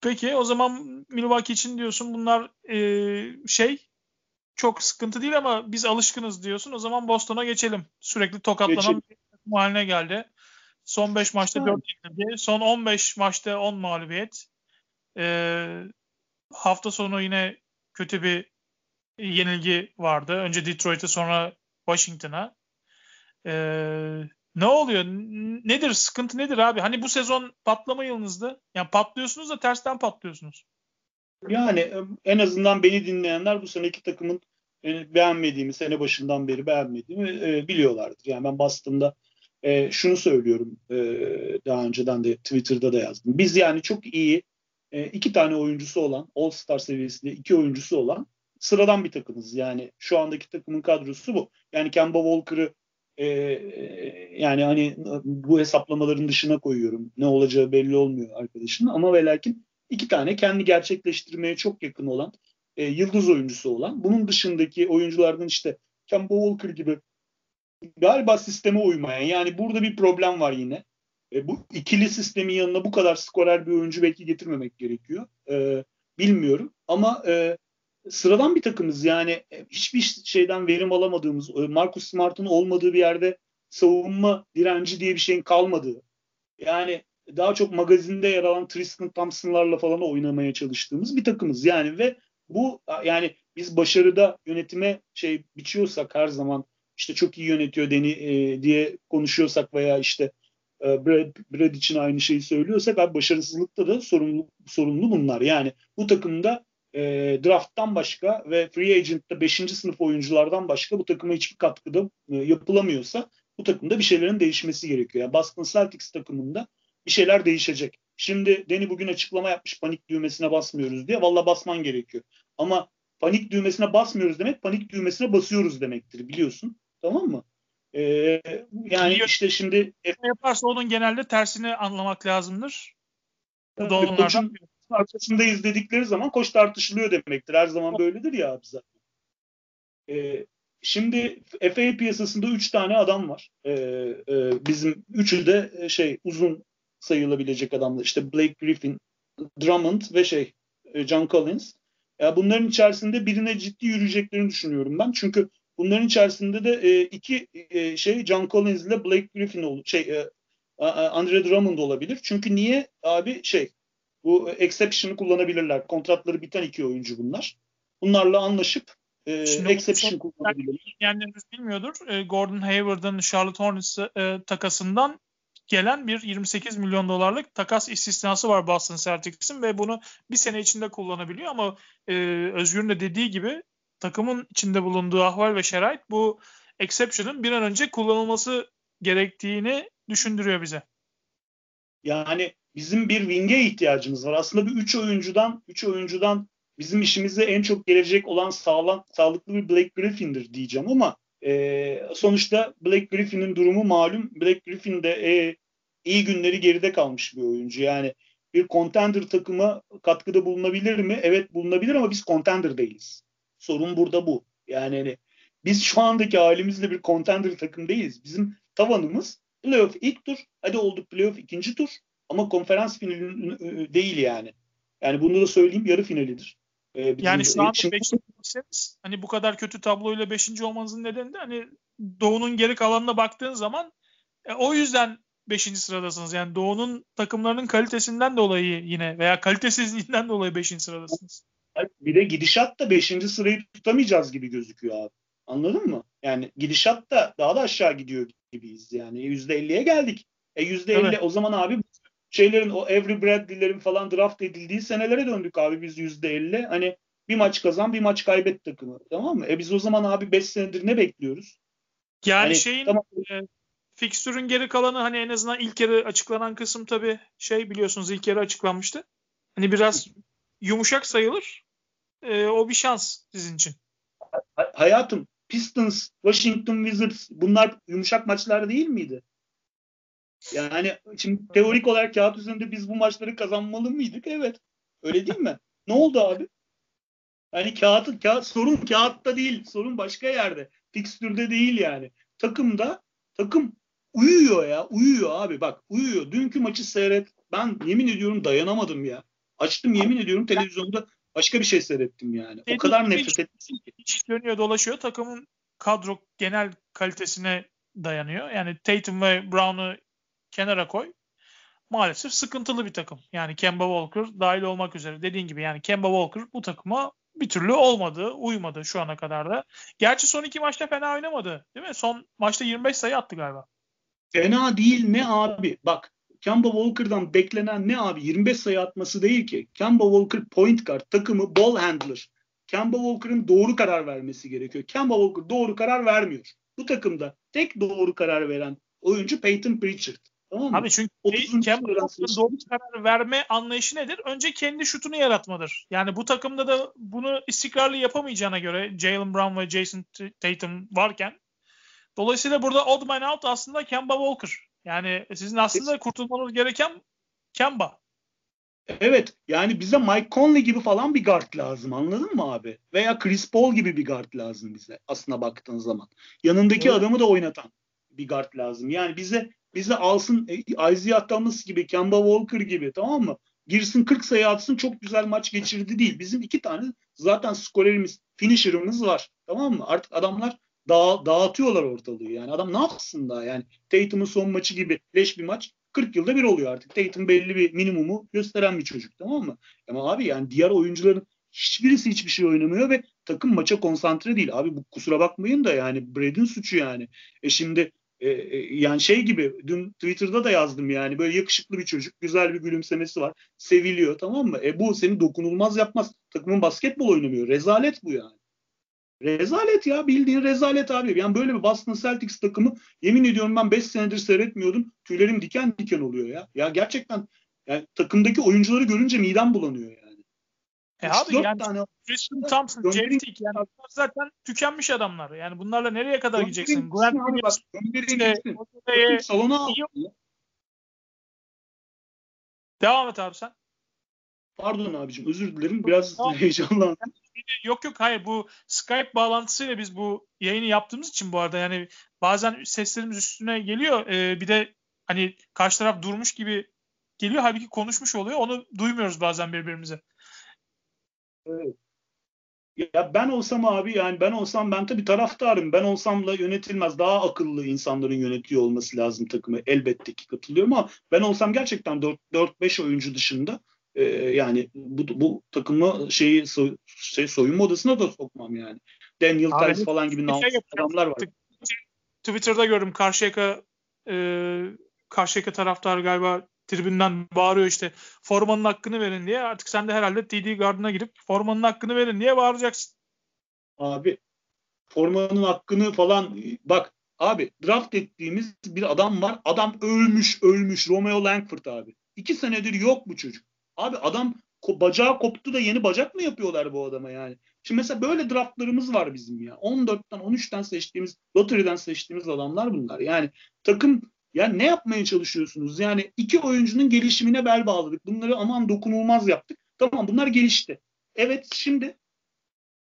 Peki o zaman Milwaukee için diyorsun bunlar e, şey çok sıkıntı değil ama biz alışkınız diyorsun. O zaman Boston'a geçelim. Sürekli tokatlanan geçelim. bir takım haline geldi. Son 5 maçta 4 yenildi. Son 15 maçta 10 mağlubiyet. Ee, hafta sonu yine kötü bir yenilgi vardı. Önce Detroit'e sonra Washington'a. Ee, ne oluyor? Nedir? Sıkıntı nedir abi? Hani bu sezon patlama yılınızdı. Yani patlıyorsunuz da tersten patlıyorsunuz. Yani e, en azından beni dinleyenler bu seneki takımın e, beğenmediğimi, sene başından beri beğenmediğimi e, biliyorlardır. Yani ben Boston'da e, şunu söylüyorum e, daha önceden de Twitter'da da yazdım. Biz yani çok iyi e, iki tane oyuncusu olan, All-Star seviyesinde iki oyuncusu olan sıradan bir takımız. Yani şu andaki takımın kadrosu bu. Yani Kemba Walker'ı e, yani hani bu hesaplamaların dışına koyuyorum. Ne olacağı belli olmuyor arkadaşın ama ve lakin iki tane kendi gerçekleştirmeye çok yakın olan e, yıldız oyuncusu olan. Bunun dışındaki oyunculardan işte Kemba Walker gibi galiba sisteme uymayan. Yani burada bir problem var yine. E, bu ikili sistemin yanına bu kadar skorer bir oyuncu belki getirmemek gerekiyor. E, bilmiyorum ama e, sıradan bir takımız yani e, hiçbir şeyden verim alamadığımız, e, Marcus Smart'ın olmadığı bir yerde savunma direnci diye bir şeyin kalmadığı. Yani daha çok magazinde yer alan Tristan Thompson'larla falan oynamaya çalıştığımız bir takımız yani ve bu yani biz başarıda yönetime şey biçiyorsak her zaman işte çok iyi yönetiyor deni e, diye konuşuyorsak veya işte e, Brad, Brad için aynı şeyi söylüyorsak abi başarısızlıkta da sorumlu, sorumlu bunlar. Yani bu takımda e, drafttan başka ve free agent'ta 5. sınıf oyunculardan başka bu takıma hiçbir katkıda e, yapılamıyorsa bu takımda bir şeylerin değişmesi gerekiyor. Yani Boston Celtics takımında bir şeyler değişecek. Şimdi Deni bugün açıklama yapmış panik düğmesine basmıyoruz diye. Valla basman gerekiyor. Ama panik düğmesine basmıyoruz demek panik düğmesine basıyoruz demektir biliyorsun. Tamam mı? Ee, yani işte şimdi yaparsa onun genelde tersini anlamak lazımdır. Bu da onlardan arkasında izledikleri zaman koç tartışılıyor demektir. Her zaman böyledir ya abi zaten. Ee, şimdi FA piyasasında 3 tane adam var. Ee, e, bizim üçü de e, şey uzun sayılabilecek adamlar. İşte Blake Griffin, Drummond ve şey e, John Collins. Ya bunların içerisinde birine ciddi yürüyeceklerini düşünüyorum ben. Çünkü bunların içerisinde de e, iki e, şey John Collins ile Blake Griffin olur. Şey e, Andre Drummond olabilir. Çünkü niye abi şey bu exception'ı kullanabilirler. Kontratları biten iki oyuncu bunlar. Bunlarla anlaşıp e, exception kullanabilirler. Dinleyenlerimiz bilmiyordur. E, Gordon Hayward'ın Charlotte Hornets e, takasından gelen bir 28 milyon dolarlık takas istisnası var Boston Celtics'in ve bunu bir sene içinde kullanabiliyor ama e, Özgür'ün de dediği gibi takımın içinde bulunduğu ahval ve şerait bu exception'ın bir an önce kullanılması gerektiğini düşündürüyor bize. Yani bizim bir wing'e ihtiyacımız var. Aslında bir üç oyuncudan üç oyuncudan bizim işimize en çok gelecek olan sağlam, sağlıklı bir Blake Griffin'dir diyeceğim ama E, sonuçta Black Griffin'in durumu malum. Black Griffin de e, iyi günleri geride kalmış bir oyuncu. Yani bir contender takıma katkıda bulunabilir mi? Evet bulunabilir ama biz contender değiliz. Sorun burada bu. Yani hani biz şu andaki halimizle bir contender takım değiliz. Bizim tavanımız playoff ilk tur. Hadi oldu playoff ikinci tur. Ama konferans finali değil yani. Yani bunu da söyleyeyim yarı finalidir. Ee, yani şu anda 5. hani bu kadar kötü tabloyla 5. olmanızın nedeni de hani Doğu'nun geri kalanına baktığın zaman e, o yüzden 5. sıradasınız. Yani Doğu'nun takımlarının kalitesinden dolayı yine veya kalitesizliğinden dolayı 5. sıradasınız. Bir de gidişat da 5. sırayı tutamayacağız gibi gözüküyor abi. Anladın mı? Yani gidişat da daha da aşağı gidiyor gibiyiz yani. %50'ye geldik. E %50 evet. o zaman abi şeylerin o Every Bradley'lerin falan draft edildiği senelere döndük abi biz %50. Hani bir maç kazan bir maç kaybet takımı. Tamam mı? E biz o zaman abi 5 senedir ne bekliyoruz? Yani hani, şeyin tamam. e, fikstürün geri kalanı hani en azından ilk yarı açıklanan kısım tabii şey biliyorsunuz ilk yarı açıklanmıştı. Hani biraz yumuşak sayılır. E, o bir şans sizin için. Hayatım Pistons, Washington Wizards bunlar yumuşak maçlar değil miydi? Yani şimdi teorik olarak kağıt üzerinde biz bu maçları kazanmalı mıydık? Evet. Öyle değil mi? ne oldu abi? Yani kağıt, kağıt sorun kağıtta değil. Sorun başka yerde. Fikstürde değil yani. Takımda takım uyuyor ya. Uyuyor abi. Bak uyuyor. Dünkü maçı seyret. Ben yemin ediyorum dayanamadım ya. Açtım yemin ediyorum televizyonda başka bir şey seyrettim yani. O kadar nefret ettim ki. Hiç dönüyor dolaşıyor. Takımın kadro genel kalitesine dayanıyor. Yani Tatum ve Brown'u kenara koy. Maalesef sıkıntılı bir takım. Yani Kemba Walker dahil olmak üzere. Dediğin gibi yani Kemba Walker bu takıma bir türlü olmadı, uymadı şu ana kadar da. Gerçi son iki maçta fena oynamadı. Değil mi? Son maçta 25 sayı attı galiba. Fena değil ne abi? Bak Kemba Walker'dan beklenen ne abi? 25 sayı atması değil ki. Kemba Walker point guard, takımı ball handler. Kemba Walker'ın doğru karar vermesi gerekiyor. Kemba Walker doğru karar vermiyor. Bu takımda tek doğru karar veren oyuncu Peyton Pritchard. Tamam mı? Abi çünkü Kemba Walker'ın doğru karar verme anlayışı nedir? Önce kendi şutunu yaratmadır. Yani bu takımda da bunu istikrarlı yapamayacağına göre Jalen Brown ve Jason Tatum varken dolayısıyla burada odd man out aslında Kemba Walker. Yani sizin aslında kurtulmanız gereken Kemba. Evet yani bize Mike Conley gibi falan bir guard lazım anladın mı abi? Veya Chris Paul gibi bir guard lazım bize aslına baktığın zaman. Yanındaki evet. adamı da oynatan bir guard lazım. Yani bize bize alsın e, Isaiah Thomas gibi, Kemba Walker gibi tamam mı? Girsin 40 sayı atsın çok güzel maç geçirdi değil. Bizim iki tane zaten skorerimiz, finisher'ımız var. Tamam mı? Artık adamlar dağ, dağıtıyorlar ortalığı yani. Adam ne yapsın daha yani. Tatum'un son maçı gibi leş bir maç 40 yılda bir oluyor artık. Tatum belli bir minimumu gösteren bir çocuk tamam mı? Ama abi yani diğer oyuncuların hiçbirisi hiçbir şey oynamıyor ve takım maça konsantre değil. Abi bu kusura bakmayın da yani Brad'in suçu yani. E şimdi e, e, yani şey gibi dün Twitter'da da yazdım yani böyle yakışıklı bir çocuk güzel bir gülümsemesi var seviliyor tamam mı? E bu seni dokunulmaz yapmaz. Takımın basketbol oynamıyor. Rezalet bu yani. Rezalet ya bildiğin rezalet abi. Yani böyle bir Boston Celtics takımı yemin ediyorum ben 5 senedir seyretmiyordum. Tüylerim diken diken oluyor ya. Ya gerçekten yani takımdaki oyuncuları görünce midem bulanıyor yani. E abi yani tane Tristan Thompson, Jerry Tick yani bunlar zaten tükenmiş adamlar. Yani bunlarla nereye kadar gideceksin? Grant Williams, işte, salona Devam et abi sen. Pardon abicim özür dilerim. Biraz tamam. heyecanlandım. Yok yok hayır bu Skype bağlantısıyla biz bu yayını yaptığımız için bu arada yani bazen seslerimiz üstüne geliyor. Ee, bir de hani karşı taraf durmuş gibi geliyor. Halbuki konuşmuş oluyor. Onu duymuyoruz bazen birbirimize. Evet. Ya ben olsam abi yani ben olsam ben tabii taraftarım. Ben olsamla yönetilmez. Daha akıllı insanların yönetiyor olması lazım takımı. Elbette ki katılıyorum ama ben olsam gerçekten 4-5 oyuncu dışında e, yani bu, bu takımı şeyi so, şey, soyunma odasına da sokmam yani. Daniel Tice falan gibi şey adamlar var. Twitter'da gördüm Karşıyaka e, Karşıyaka taraftar galiba tribünden bağırıyor işte formanın hakkını verin diye. Artık sen de herhalde TD Garden'a girip formanın hakkını verin diye bağıracaksın. Abi formanın hakkını falan bak abi draft ettiğimiz bir adam var. Adam ölmüş ölmüş Romeo Langford abi. İki senedir yok bu çocuk. Abi adam bacağı koptu da yeni bacak mı yapıyorlar bu adama yani? Şimdi mesela böyle draftlarımız var bizim ya. 14'ten 13'ten seçtiğimiz, lottery'den seçtiğimiz adamlar bunlar. Yani takım yani ne yapmaya çalışıyorsunuz? Yani iki oyuncunun gelişimine bel bağladık. Bunları aman dokunulmaz yaptık. Tamam bunlar gelişti. Evet şimdi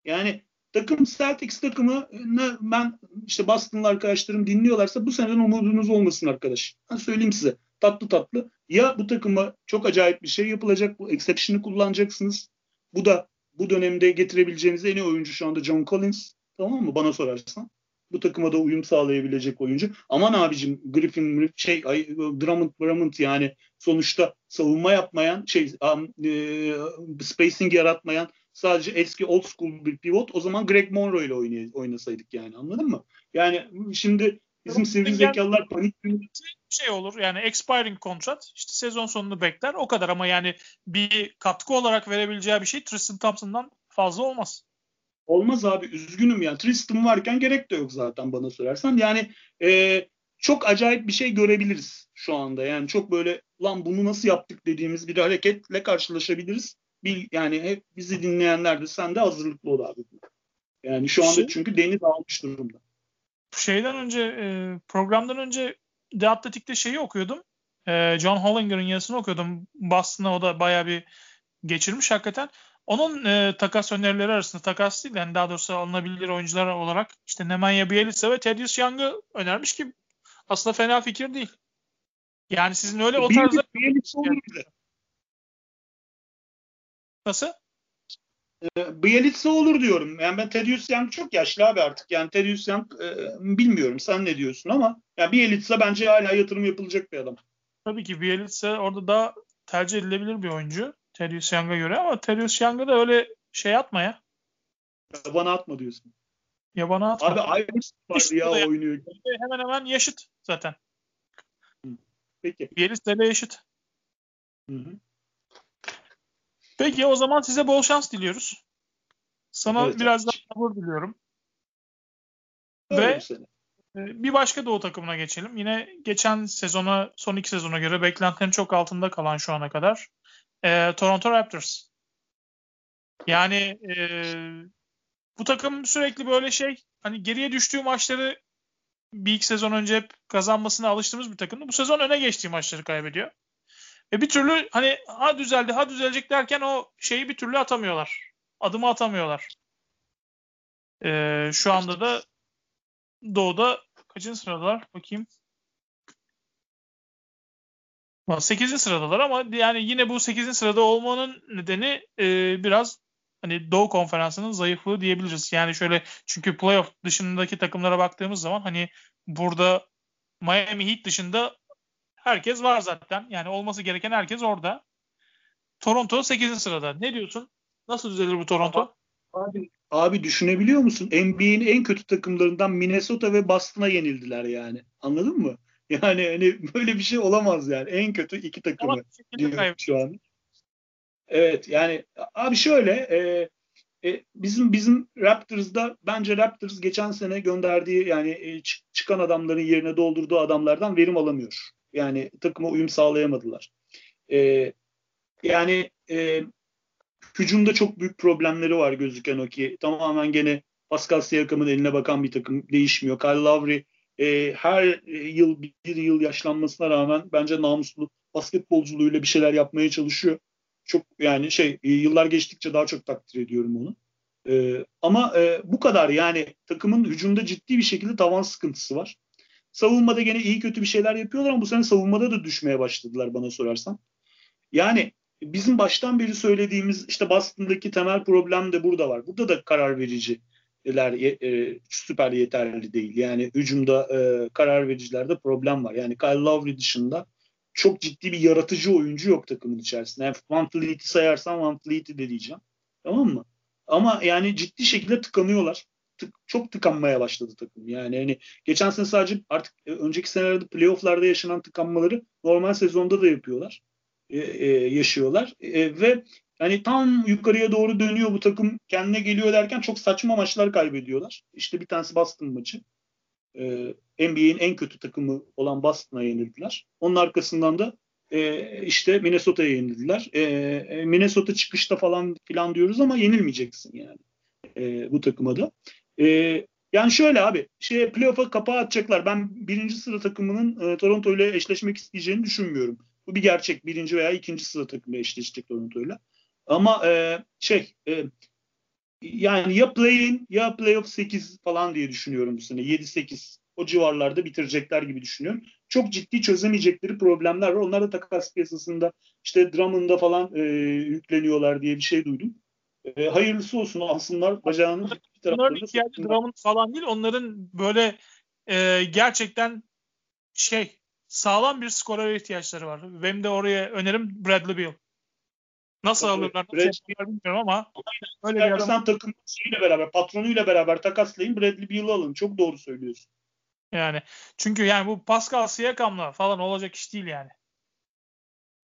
yani takım Celtics takımı ben işte Boston'lı arkadaşlarım dinliyorlarsa bu seneden umudunuz olmasın arkadaş. Ben söyleyeyim size tatlı tatlı. Ya bu takıma çok acayip bir şey yapılacak. Bu exception'ı kullanacaksınız. Bu da bu dönemde getirebileceğiniz en iyi oyuncu şu anda John Collins. Tamam mı? Bana sorarsan. Bu takıma da uyum sağlayabilecek oyuncu. Aman abicim Griffin şey ay, Drummond, Drummond yani sonuçta savunma yapmayan şey um, e, spacing yaratmayan sadece eski old school bir pivot o zaman Greg Monroe ile oynay- oynasaydık yani anladın mı? Yani şimdi bizim sivri zekalılar panik şey olur yani expiring kontrat işte sezon sonunu bekler o kadar ama yani bir katkı olarak verebileceği bir şey Tristan Thompson'dan fazla olmaz. Olmaz abi üzgünüm yani Tristan varken gerek de yok zaten bana sorarsan. Yani e, çok acayip bir şey görebiliriz şu anda. Yani çok böyle lan bunu nasıl yaptık dediğimiz bir hareketle karşılaşabiliriz. Bir, yani hep bizi dinleyenler de sen de hazırlıklı ol abi. Yani şu anda şey, çünkü deniz almış durumda. Şeyden önce e, programdan önce The Athletic'te şeyi okuyordum. E, John Hollinger'ın yazısını okuyordum. Boston'a o da baya bir geçirmiş hakikaten. Onun e, takas önerileri arasında takas değil yani daha doğrusu alınabilir oyuncular olarak işte Nemanja Bjelica ve Thaddeus Young'ı önermiş ki aslında fena fikir değil. Yani sizin öyle o tarzda... Nasıl? E, Bielitsa olur diyorum. Yani ben Tedious Young çok yaşlı abi artık. Yani Tedious Young e, bilmiyorum sen ne diyorsun ama yani Bielitsa bence hala yatırım yapılacak bir adam. Tabii ki Bielitsa orada daha tercih edilebilir bir oyuncu. Tedious Young'a göre ama Tedious Young'a da öyle şey atma ya. Yabana atma diyorsun. Yabana atma. Abi Iverson vardı ya oynuyor. Hemen hemen yaşıt zaten. Peki. Bielitsa ile yaşıt. Hı hı. Peki o zaman size bol şans diliyoruz. Sana evet, biraz daha sabır diliyorum. Öyle Ve seni. E, bir başka doğu takımına geçelim. Yine geçen sezona, son iki sezona göre beklentilerin çok altında kalan şu ana kadar. E, Toronto Raptors. Yani e, bu takım sürekli böyle şey hani geriye düştüğü maçları bir iki sezon önce hep kazanmasına alıştığımız bir takımdı. Bu sezon öne geçtiği maçları kaybediyor. Ve bir türlü hani ha düzeldi ha düzelecek derken o şeyi bir türlü atamıyorlar. Adımı atamıyorlar. Ee, şu anda da Doğu'da kaçıncı sıradalar? Bakayım. 8. sıradalar ama yani yine bu 8. sırada olmanın nedeni e, biraz hani Doğu konferansının zayıflığı diyebiliriz. Yani şöyle çünkü playoff dışındaki takımlara baktığımız zaman hani burada Miami Heat dışında herkes var zaten. Yani olması gereken herkes orada. Toronto 8. sırada. Ne diyorsun? Nasıl düzelir bu Toronto? Abi, abi düşünebiliyor musun? NBA'in en kötü takımlarından Minnesota ve Boston'a yenildiler yani. Anladın mı? Yani hani böyle bir şey olamaz yani. En kötü iki takımı diyor şu an. Evet yani abi şöyle e, e, bizim bizim Raptors'da bence Raptors geçen sene gönderdiği yani e, çıkan adamların yerine doldurduğu adamlardan verim alamıyor. Yani takıma uyum sağlayamadılar. E, yani e, hücumda çok büyük problemleri var gözüken o ki tamamen gene Pascal Siakam'ın eline bakan bir takım değişmiyor. Kyle Lowry e, her yıl bir yıl yaşlanmasına rağmen bence namuslu basketbolculuğuyla bir şeyler yapmaya çalışıyor. Çok yani şey yıllar geçtikçe daha çok takdir ediyorum onu. E, ama e, bu kadar yani takımın hücumda ciddi bir şekilde tavan sıkıntısı var. Savunmada gene iyi kötü bir şeyler yapıyorlar ama bu sene savunmada da düşmeye başladılar bana sorarsan. Yani bizim baştan beri söylediğimiz işte Boston'daki temel problem de burada var. Burada da karar vericiler e, süper yeterli değil. Yani hücumda e, karar vericilerde problem var. Yani Kyle Lowry dışında çok ciddi bir yaratıcı oyuncu yok takımın içerisinde. Yani Van Fleet'i sayarsan Van Fleet'i de diyeceğim. Tamam mı? Ama yani ciddi şekilde tıkanıyorlar tık, çok tıkanmaya başladı takım. Yani hani geçen sene sadece artık e, önceki senelerde playofflarda yaşanan tıkanmaları normal sezonda da yapıyorlar. E, e, yaşıyorlar. E, ve yani tam yukarıya doğru dönüyor bu takım kendine geliyor derken çok saçma maçlar kaybediyorlar. İşte bir tanesi Boston maçı. Ee, NBA'in en kötü takımı olan Boston'a yenildiler. Onun arkasından da e, işte Minnesota'ya yenildiler. E, e, Minnesota çıkışta falan filan diyoruz ama yenilmeyeceksin yani e, bu takıma da. E, yani şöyle abi şey playoff'a kapağı atacaklar. Ben birinci sıra takımının e, Toronto ile eşleşmek isteyeceğini düşünmüyorum. Bu bir gerçek. Birinci veya ikinci sıra takımla eşleşecek Toronto ile. Ama e, şey e, yani ya play-in ya playoff 8 falan diye düşünüyorum bu sene. 7-8 o civarlarda bitirecekler gibi düşünüyorum. Çok ciddi çözemeyecekleri problemler var. Onlar da takas piyasasında işte Drummond'a falan e, yükleniyorlar diye bir şey duydum. E, hayırlısı olsun alsınlar bacağını taraflarında. ihtiyacı Drummond falan değil. Onların böyle e, gerçekten şey sağlam bir skorere ihtiyaçları var. Benim de oraya önerim Bradley Beal. Nasıl Tabii, alırlar, nasıl yapıyorlar bilmiyorum ama öyle bir adam. takım şeyle beraber, patronuyla beraber takaslayın Bradley Beal'ı alın. Çok doğru söylüyorsun. Yani çünkü yani bu Pascal Siakam'la falan olacak iş değil yani.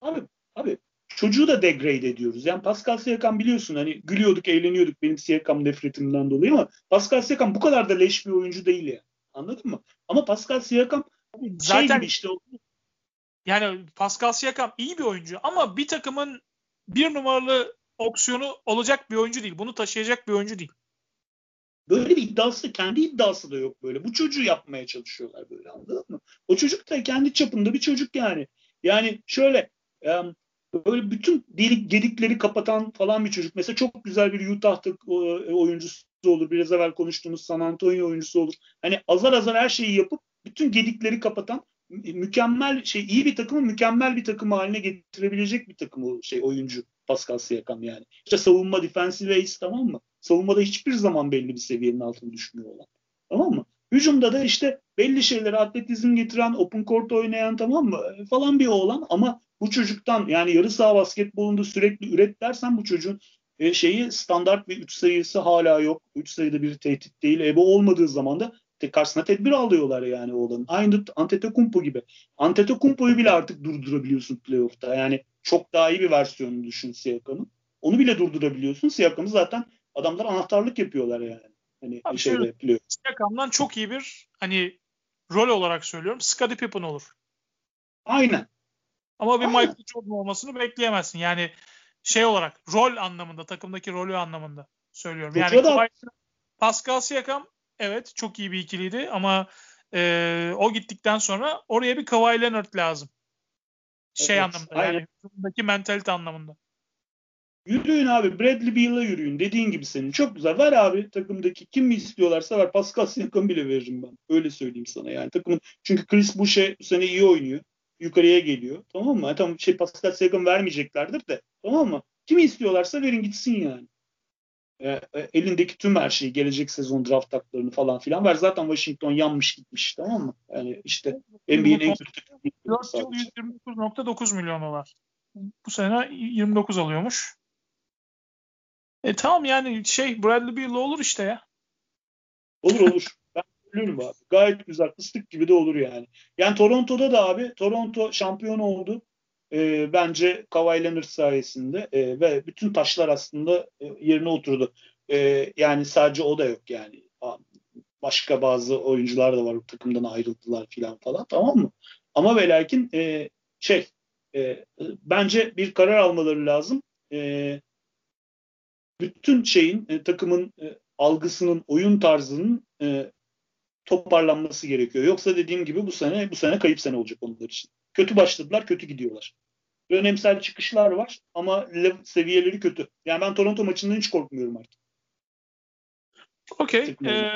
Abi abi çocuğu da degrade ediyoruz. Yani Pascal Siakam biliyorsun hani gülüyorduk, eğleniyorduk benim Siakam nefretimden dolayı ama Pascal Siakam bu kadar da leş bir oyuncu değil ya. Yani. Anladın mı? Ama Pascal Siakam şey zaten gibi işte yani Pascal Siakam iyi bir oyuncu ama bir takımın bir numaralı opsiyonu olacak bir oyuncu değil. Bunu taşıyacak bir oyuncu değil. Böyle bir iddiası, kendi iddiası da yok böyle. Bu çocuğu yapmaya çalışıyorlar böyle anladın mı? O çocuk da kendi çapında bir çocuk yani. Yani şöyle böyle bütün delik gedikleri kapatan falan bir çocuk. Mesela çok güzel bir Utah oyuncusu olur. Biraz evvel konuştuğumuz San Antonio oyuncusu olur. Hani azar azar her şeyi yapıp bütün gedikleri kapatan mükemmel şey iyi bir takımı mükemmel bir takım haline getirebilecek bir takım o şey oyuncu Pascal Siakam yani. İşte savunma defensive ace tamam mı? Savunmada hiçbir zaman belli bir seviyenin altını düşmüyor olan. Tamam mı? Hücumda da işte belli şeyleri atletizm getiren, open court oynayan tamam mı? E, falan bir oğlan ama bu çocuktan yani yarı saha basketbolunda sürekli üret dersen bu çocuğun e, şeyi standart bir 3 sayısı hala yok. 3 sayıda bir tehdit değil. E olmadığı zaman da karşısına tedbir alıyorlar yani oğlanın. Aynı Antetokounmpo gibi. Antetokounmpo'yu bile artık durdurabiliyorsun playoff'ta. Yani çok daha iyi bir versiyonunu düşün Siakam'ın. Onu bile durdurabiliyorsun. Siakam'ı zaten adamlar anahtarlık yapıyorlar yani. Hani Abi şeyde yapıyor. Siakam'dan çok iyi bir hani rol olarak söylüyorum. Scottie Pippen olur. Aynen. Ama bir Aynen. Michael Jordan olmasını bekleyemezsin. Yani şey olarak rol anlamında takımdaki rolü anlamında söylüyorum. Yani da... Pascal Siakam evet çok iyi bir ikiliydi ama e, o gittikten sonra oraya bir Kawhi Leonard lazım. Şey evet, anlamında aynen. yani hücumdaki mentalite anlamında. Yürüyün abi. Bradley Beal'a yürüyün. Dediğin gibi senin. Çok güzel. Ver abi takımdaki kim mi istiyorlarsa ver. Pascal Siakam bile veririm ben. Öyle söyleyeyim sana yani. Takımın çünkü Chris Boucher bu sene iyi oynuyor. Yukarıya geliyor. Tamam mı? Tamam şey Pascal Siakam vermeyeceklerdir de. Tamam mı? Kimi istiyorlarsa verin gitsin yani. E, e, elindeki tüm her şeyi gelecek sezon draft haklarını falan filan ver. Zaten Washington yanmış gitmiş tamam mı? Yani işte NBA'nin en kötü 4 yıl 129.9 milyon dolar. Bu sene 29 alıyormuş. E tamam yani şey Bradley Beal olur işte ya. Olur olur. ben söylüyorum abi. Gayet güzel. Fıstık gibi de olur yani. Yani Toronto'da da abi Toronto şampiyon oldu e, bence Kawhi Leonard sayesinde e, ve bütün taşlar aslında e, yerine oturdu. E, yani sadece o da yok yani. Başka bazı oyuncular da var takımdan ayrıldılar filan falan tamam mı? Ama ve lakin e, şey e, bence bir karar almaları lazım. E, bütün şeyin e, takımın e, algısının, oyun tarzının e, toparlanması gerekiyor. Yoksa dediğim gibi bu sene bu sene kayıp sene olacak onlar için. Kötü başladılar, kötü gidiyorlar. Önemsel çıkışlar var ama seviyeleri kötü. Yani ben Toronto maçından hiç korkmuyorum artık. Okey. Ee,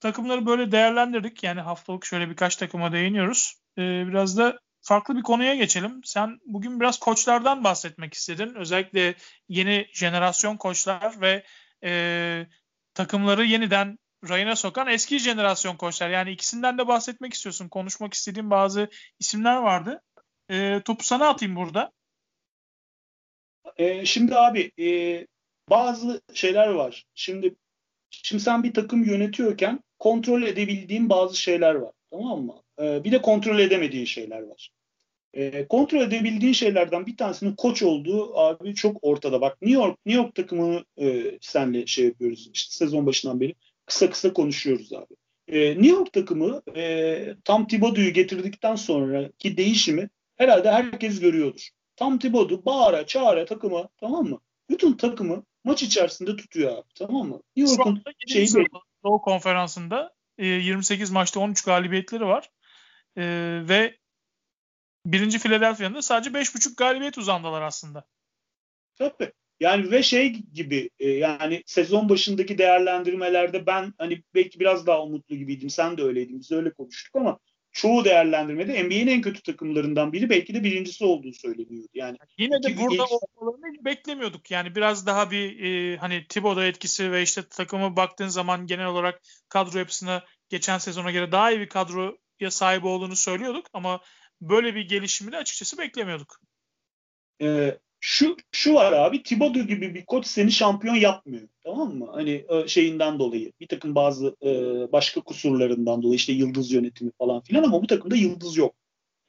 takımları böyle değerlendirdik. Yani haftalık şöyle birkaç takıma değiniyoruz. Ee, biraz da farklı bir konuya geçelim. Sen bugün biraz koçlardan bahsetmek istedin. Özellikle yeni jenerasyon koçlar ve e, takımları yeniden rayına sokan eski jenerasyon koçlar. Yani ikisinden de bahsetmek istiyorsun. Konuşmak istediğim bazı isimler vardı. E, topu sana atayım burada. E, şimdi abi e, bazı şeyler var. Şimdi şimdi sen bir takım yönetiyorken kontrol edebildiğin bazı şeyler var. Tamam mı? E, bir de kontrol edemediğin şeyler var. E, kontrol edebildiğin şeylerden bir tanesinin koç olduğu abi çok ortada. Bak New York New York takımını e, senle şey yapıyoruz. İşte sezon başından beri kısa kısa konuşuyoruz abi. E, New York takımı e, tam Thibodeau'yu getirdikten sonraki değişimi herhalde herkes görüyordur. Tam Thibodeau bağıra çağıra takıma tamam mı? Bütün takımı maç içerisinde tutuyor abi tamam mı? New York'un şeyi Doğu konferansında 28 e, maçta 13 galibiyetleri var. E, ve birinci Philadelphia'nın da sadece 5.5 galibiyet uzandılar aslında. Tabii. Yani ve şey gibi e, yani sezon başındaki değerlendirmelerde ben hani belki biraz daha umutlu gibiydim. Sen de öyleydin. Biz öyle konuştuk ama çoğu değerlendirmede NBA'nin en kötü takımlarından biri belki de birincisi olduğu söyleniyordu. Yani yine de burada genç... olmalarını beklemiyorduk. Yani biraz daha bir e, hani Thibodeau etkisi ve işte takımı baktığın zaman genel olarak kadro yapısına geçen sezona göre daha iyi bir kadroya sahip olduğunu söylüyorduk ama böyle bir gelişimi de açıkçası beklemiyorduk. Ee, şu şu var abi Thibodeau gibi bir koç seni şampiyon yapmıyor. Tamam mı? Hani e, şeyinden dolayı bir takım bazı e, başka kusurlarından dolayı işte yıldız yönetimi falan filan ama bu takımda yıldız yok.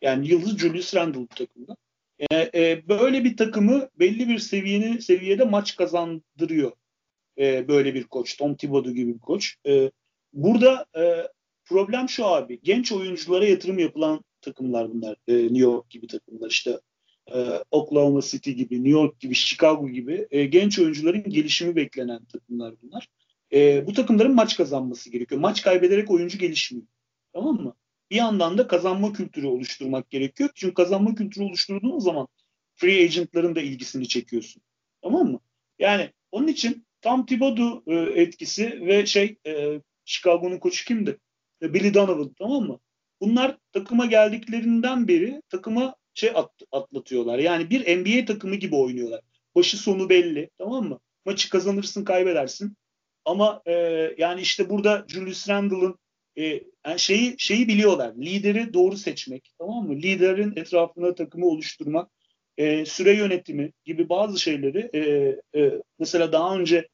Yani yıldız Julius Randle bu takımda. E, e, böyle bir takımı belli bir seviyeni seviyede maç kazandırıyor. E, böyle bir koç. Tom Thibodeau gibi bir koç. E, burada e, problem şu abi. Genç oyunculara yatırım yapılan takımlar bunlar. E, New York gibi takımlar. İşte e, Oklahoma City gibi, New York gibi, Chicago gibi e, genç oyuncuların gelişimi beklenen takımlar bunlar. E, bu takımların maç kazanması gerekiyor. Maç kaybederek oyuncu gelişmiyor. Tamam mı? Bir yandan da kazanma kültürü oluşturmak gerekiyor. Çünkü kazanma kültürü oluşturduğun zaman free agentların da ilgisini çekiyorsun. Tamam mı? Yani onun için tam Thibodeau e, etkisi ve şey e, Chicago'nun koçu kimdi? E, Billy Donovan tamam mı? Bunlar takıma geldiklerinden beri takıma şey at, atlatıyorlar. Yani bir NBA takımı gibi oynuyorlar. Başı sonu belli tamam mı? Maçı kazanırsın kaybedersin. Ama e, yani işte burada Julius Randle'ın e, yani şeyi şeyi biliyorlar. Lideri doğru seçmek tamam mı? Liderin etrafına takımı oluşturmak, e, süre yönetimi gibi bazı şeyleri e, e, mesela daha önce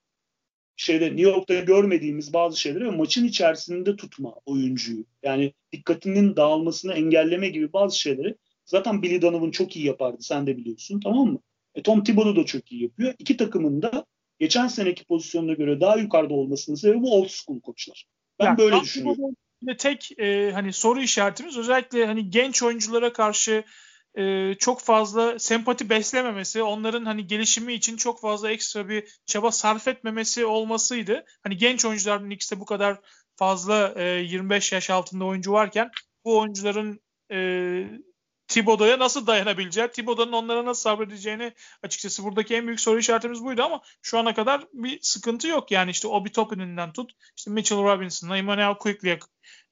şeyde New York'ta görmediğimiz bazı şeyleri maçın içerisinde tutma oyuncuyu. Yani dikkatinin dağılmasını engelleme gibi bazı şeyleri Zaten Billy Donovan çok iyi yapardı sen de biliyorsun tamam mı? E, Tom Thibodeau da çok iyi yapıyor. İki takımın da geçen seneki pozisyonuna göre daha yukarıda olmasının sebebi old school koçlar. Ben yani, böyle düşünüyorum. Tek e, hani soru işaretimiz özellikle hani genç oyunculara karşı e, çok fazla sempati beslememesi, onların hani gelişimi için çok fazla ekstra bir çaba sarf etmemesi olmasıydı. Hani genç oyuncuların ikisi bu kadar fazla e, 25 yaş altında oyuncu varken bu oyuncuların e, Thibodeau'ya nasıl dayanabileceği, Thibodeau'nun onlara nasıl sabredeceğini açıkçası buradaki en büyük soru işaretimiz buydu ama şu ana kadar bir sıkıntı yok. Yani işte Obi Toppin'inden tut, işte Mitchell Robinson'a, Emmanuel Quickly'e,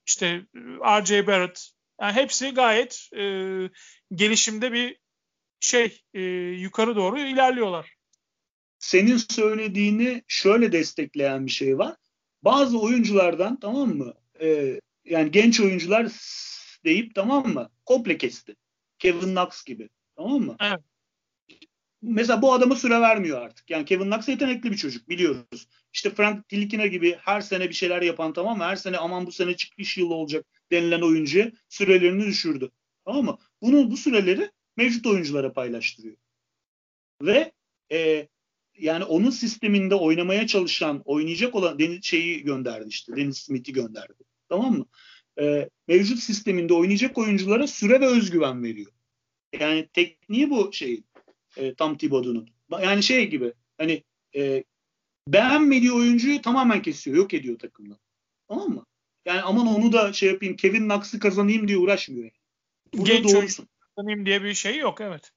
işte R.J. Barrett, yani hepsi gayet e, gelişimde bir şey e, yukarı doğru ilerliyorlar. Senin söylediğini şöyle destekleyen bir şey var. Bazı oyunculardan tamam mı? E, yani genç oyuncular deyip tamam mı? Komple kesti. Kevin Knox gibi. Tamam mı? Evet. Mesela bu adama süre vermiyor artık. Yani Kevin Knox yetenekli bir çocuk biliyoruz. İşte Frank Tilikina gibi her sene bir şeyler yapan tamam mı? Her sene aman bu sene çıkış yılı olacak denilen oyuncuya sürelerini düşürdü. Tamam mı? Bunu bu süreleri mevcut oyunculara paylaştırıyor. Ve e, yani onun sisteminde oynamaya çalışan, oynayacak olan Deniz şeyi gönderdi işte. Deniz Smith'i gönderdi. Tamam mı? E, mevcut sisteminde oynayacak oyunculara süre ve özgüven veriyor. Yani tekniği bu şey e, tam Thibodeau'nun. Yani şey gibi hani e, beğenmediği oyuncuyu tamamen kesiyor, yok ediyor takımdan. Tamam mı? Yani aman onu da şey yapayım, Kevin Knox'ı kazanayım diye uğraşmıyor. Yani. Burada Genç doğrusun. kazanayım diye bir şey yok evet.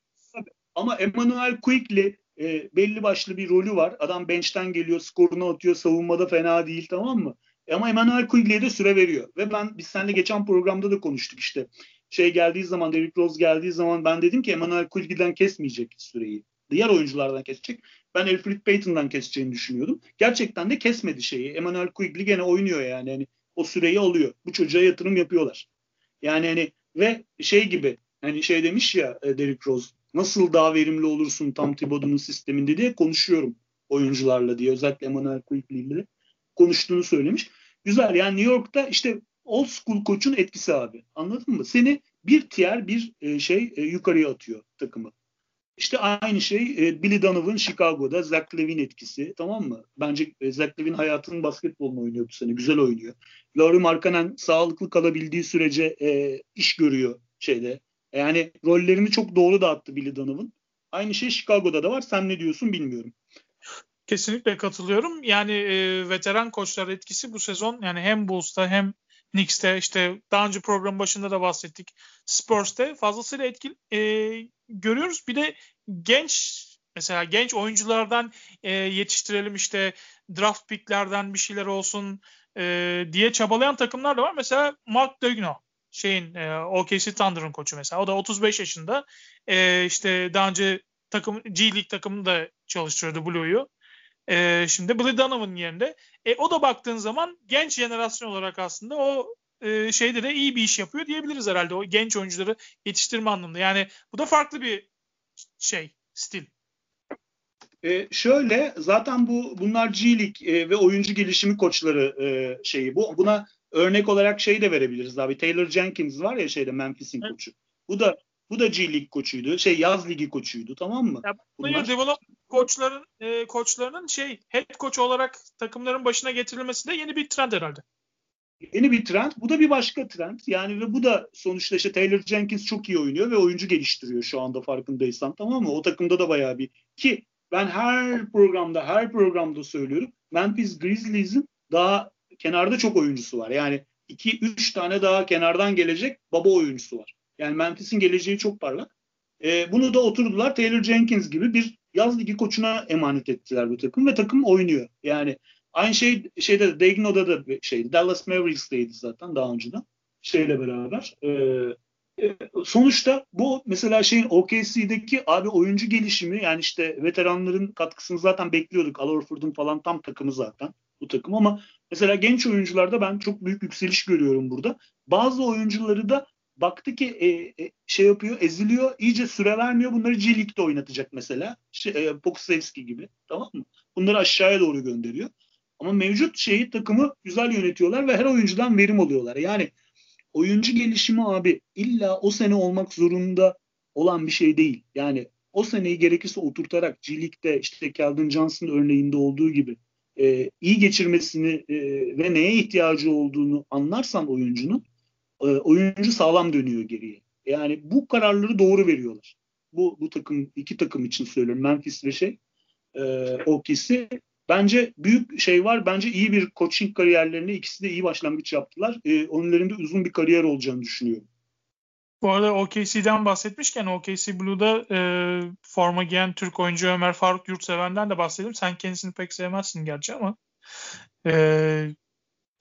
Ama Emmanuel Quickly e, belli başlı bir rolü var. Adam bench'ten geliyor, skorunu atıyor, savunmada fena değil tamam mı? Ama Emmanuel Quigley'e de süre veriyor. Ve ben biz seninle geçen programda da konuştuk işte. Şey geldiği zaman, Derrick Rose geldiği zaman ben dedim ki Emmanuel Quigley'den kesmeyecek süreyi. Diğer oyunculardan kesecek. Ben Elfrid Payton'dan keseceğini düşünüyordum. Gerçekten de kesmedi şeyi. Emmanuel Quigley gene oynuyor yani. yani o süreyi alıyor. Bu çocuğa yatırım yapıyorlar. Yani hani ve şey gibi hani şey demiş ya e, Derrick Rose nasıl daha verimli olursun tam Thibodeau'nun sisteminde diye konuşuyorum oyuncularla diye özellikle Emmanuel Quigley ile konuştuğunu söylemiş. Güzel yani New York'ta işte old school koçun etkisi abi. Anladın mı? Seni bir tier bir e, şey e, yukarıya atıyor takımı. İşte aynı şey e, Billy Donovan Chicago'da Zach Levine etkisi tamam mı? Bence Zach Levine hayatının basketbolunu oynuyor bu sene. Güzel oynuyor. Laurie Markkanen sağlıklı kalabildiği sürece iş görüyor şeyde Yani rollerini çok doğru dağıttı Billy Donovan. Aynı şey Chicago'da da var. Sen ne diyorsun bilmiyorum. Kesinlikle katılıyorum. Yani e, veteran koçlar etkisi bu sezon yani hem Bulls'ta hem Knicks'te işte daha önce program başında da bahsettik. Spurs'te fazlasıyla etkili e, görüyoruz. Bir de genç mesela genç oyunculardan e, yetiştirelim işte draft picklerden bir şeyler olsun e, diye çabalayan takımlar da var. Mesela Mark Degno şeyin e, OKC Thunder'ın koçu mesela. O da 35 yaşında. E, işte daha önce takım G League takımını da çalıştırıyordu Blue'yu. E, şimdi Billy Donovan'ın yerinde. E, o da baktığın zaman genç jenerasyon olarak aslında o e, şeyde de iyi bir iş yapıyor diyebiliriz herhalde. O genç oyuncuları yetiştirme anlamında. Yani bu da farklı bir şey, stil. E, şöyle zaten bu bunlar G League e, ve oyuncu gelişimi koçları e, şeyi. Bu buna örnek olarak şey de verebiliriz abi. Taylor Jenkins var ya şeyde Memphis'in evet. koçu. Bu da bu da G League koçuydu. Şey yaz ligi koçuydu tamam mı? Ya, Bunlar... develop koçların e, koçlarının şey head koç olarak takımların başına getirilmesi de yeni bir trend herhalde. Yeni bir trend. Bu da bir başka trend. Yani ve bu da sonuçta işte Taylor Jenkins çok iyi oynuyor ve oyuncu geliştiriyor şu anda farkındaysan tamam mı? O takımda da bayağı bir ki ben her programda her programda söylüyorum. Memphis Grizzlies'in daha kenarda çok oyuncusu var. Yani 2-3 tane daha kenardan gelecek baba oyuncusu var. Yani Memphis'in geleceği çok parlak. E, bunu da oturdular Taylor Jenkins gibi bir yaz ligi koçuna emanet ettiler bu takım ve takım oynuyor. Yani aynı şey şeyde Degno'da da şey Dallas Mavericks'teydi zaten daha önceden şeyle beraber. E, e, sonuçta bu mesela şeyin OKC'deki abi oyuncu gelişimi yani işte veteranların katkısını zaten bekliyorduk. Al Horford'un falan tam takımı zaten bu takım ama mesela genç oyuncularda ben çok büyük yükseliş görüyorum burada. Bazı oyuncuları da baktı ki e, e, şey yapıyor, eziliyor, iyice süre vermiyor. Bunları League'de oynatacak mesela. Şey, e, Pokusevski gibi. Tamam mı? Bunları aşağıya doğru gönderiyor. Ama mevcut şeyi takımı güzel yönetiyorlar ve her oyuncudan verim alıyorlar. Yani oyuncu gelişimi abi illa o sene olmak zorunda olan bir şey değil. Yani o seneyi gerekirse oturtarak League'de işte Keldon Johnson örneğinde olduğu gibi e, iyi geçirmesini e, ve neye ihtiyacı olduğunu anlarsan oyuncunun e, oyuncu sağlam dönüyor geriye. Yani bu kararları doğru veriyorlar. Bu bu takım iki takım için söylüyorum. Memphis ve şey e, OKC Bence büyük şey var. Bence iyi bir coaching kariyerlerine ikisi de iyi başlangıç yaptılar. E, onların da uzun bir kariyer olacağını düşünüyorum. Bu arada OKC'den bahsetmişken OKC Blue'da e, forma giyen Türk oyuncu Ömer Faruk Yurtseven'den de bahsedelim. Sen kendisini pek sevmezsin gerçi ama e,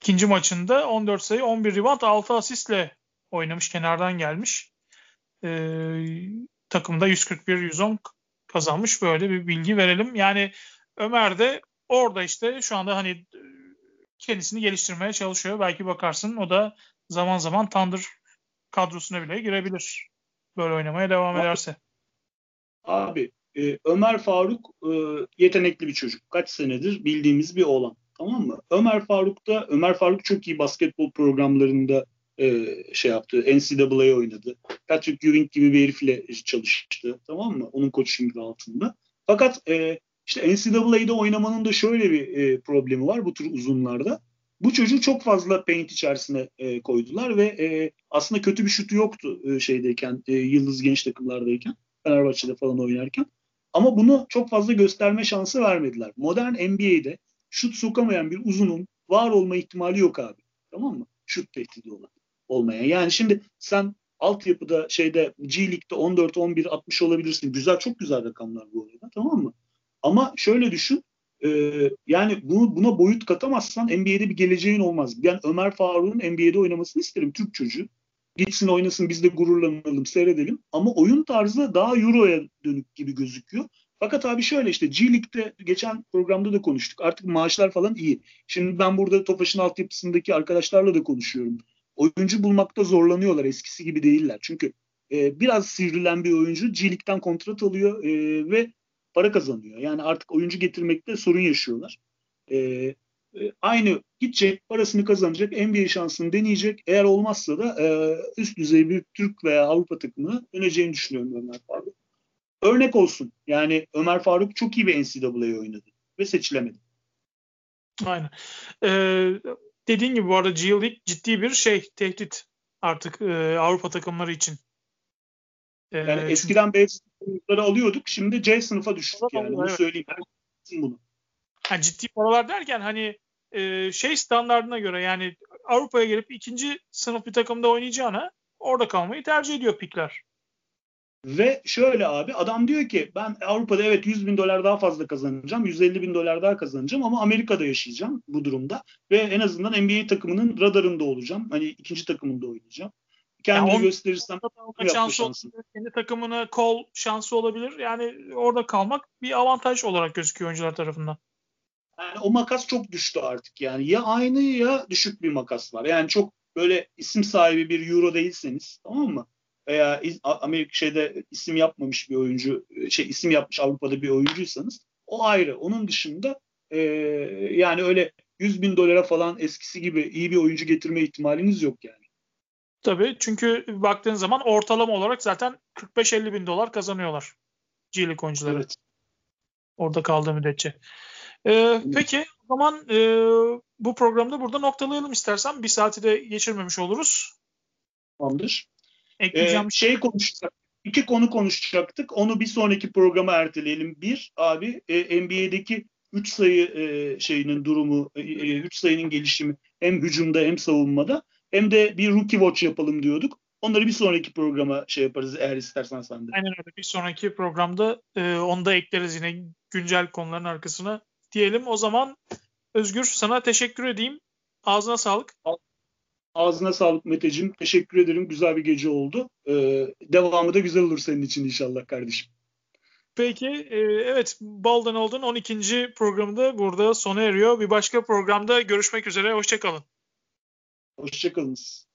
ikinci maçında 14 sayı 11 rebound 6 asistle oynamış kenardan gelmiş. E, takımda 141-110 kazanmış böyle bir bilgi verelim. Yani Ömer de orada işte şu anda hani kendisini geliştirmeye çalışıyor. Belki bakarsın o da zaman zaman Thunder kadrosuna bile girebilir. Böyle oynamaya devam ederse. Abi e, Ömer Faruk e, yetenekli bir çocuk. Kaç senedir bildiğimiz bir oğlan. Tamam mı? Ömer Faruk da Ömer Faruk çok iyi basketbol programlarında e, şey yaptı. NCAA oynadı. Patrick Ewing gibi bir herifle çalıştı. Tamam mı? Onun coaching altında. Fakat e, işte NCAA'de oynamanın da şöyle bir e, problemi var bu tür uzunlarda. Bu çocuğu çok fazla paint içerisine e, koydular ve e, aslında kötü bir şutu yoktu e, şeydeyken, e, yıldız genç takımlardayken, Fenerbahçe'de falan oynarken. Ama bunu çok fazla gösterme şansı vermediler. Modern NBA'de şut sokamayan bir uzunun var olma ihtimali yok abi. Tamam mı? Şut tehdidi olan olmayan. Yani şimdi sen altyapıda şeyde G League'de 14 11 60 olabilirsin. Güzel çok güzel rakamlar bu arada. Tamam mı? Ama şöyle düşün. E, yani bunu, buna boyut katamazsan NBA'de bir geleceğin olmaz. Ben Ömer Faruk'un NBA'de oynamasını isterim Türk çocuğu. Gitsin oynasın biz de gururlanalım seyredelim. Ama oyun tarzı daha Euro'ya dönük gibi gözüküyor. Fakat abi şöyle işte G League'de geçen programda da konuştuk. Artık maaşlar falan iyi. Şimdi ben burada Tofaş'ın altyapısındaki arkadaşlarla da konuşuyorum. Oyuncu bulmakta zorlanıyorlar. Eskisi gibi değiller. Çünkü e, biraz sivrilen bir oyuncu G League'den kontrat alıyor e, ve para kazanıyor. Yani artık oyuncu getirmekte sorun yaşıyorlar. E, e, aynı gidecek, parasını kazanacak, NBA şansını deneyecek. Eğer olmazsa da e, üst düzey bir Türk veya Avrupa takımına döneceğini düşünüyorum Ömer Faruk. Örnek olsun. Yani Ömer Faruk çok iyi bir NCAA oynadı ve seçilemedi. Aynen. Ee, dediğin gibi bu arada G League ciddi bir şey, tehdit artık e, Avrupa takımları için. Yani ee, eskiden çünkü... B sınıfları alıyorduk. Şimdi C sınıfa düştük yani. Evet. Söyleyeyim. bunu. Ha, ciddi paralar derken hani e, şey standartına göre yani Avrupa'ya gelip ikinci sınıf bir takımda oynayacağına orada kalmayı tercih ediyor pikler. Ve şöyle abi adam diyor ki ben Avrupa'da evet 100 bin dolar daha fazla kazanacağım. 150 bin dolar daha kazanacağım ama Amerika'da yaşayacağım bu durumda. Ve en azından NBA takımının radarında olacağım. Hani ikinci takımında oynayacağım. Kendimi yani gösterirsem şansı şansım. Kendi takımına kol şansı olabilir. Yani orada kalmak bir avantaj olarak gözüküyor oyuncular tarafından. Yani o makas çok düştü artık yani. Ya aynı ya düşük bir makas var. Yani çok böyle isim sahibi bir euro değilseniz tamam mı? Veya Amerika şeyde isim yapmamış bir oyuncu, şey isim yapmış Avrupa'da bir oyuncuysanız o ayrı. Onun dışında e, yani öyle 100 bin dolara falan eskisi gibi iyi bir oyuncu getirme ihtimaliniz yok yani. Tabii çünkü baktığın zaman ortalama olarak zaten 45-50 bin dolar kazanıyorlar G League oyuncuları. Evet. Orada kaldığı müddetçe. Ee, peki o zaman e, bu programda burada noktalayalım istersen. Bir saati de geçirmemiş oluruz. Tamamdır. Ekleyeceğim ee, şey konuşacak. İki konu konuşacaktık. Onu bir sonraki programa erteleyelim. Bir abi e, NBA'deki 3 sayı e, şeyinin durumu, 3 e, üç sayının gelişimi hem hücumda hem savunmada hem de bir rookie watch yapalım diyorduk. Onları bir sonraki programa şey yaparız eğer istersen sen de. Aynen öyle. Bir sonraki programda e, onu da ekleriz yine güncel konuların arkasına diyelim. O zaman Özgür sana teşekkür edeyim. Ağzına sağlık. Ağzına sağlık Meteciğim. Teşekkür ederim. Güzel bir gece oldu. Ee, devamı da güzel olur senin için inşallah kardeşim. Peki e, evet Baldan Old'un 12. programında burada sona eriyor. Bir başka programda görüşmek üzere. Hoşçakalın. Hoşçakalınız.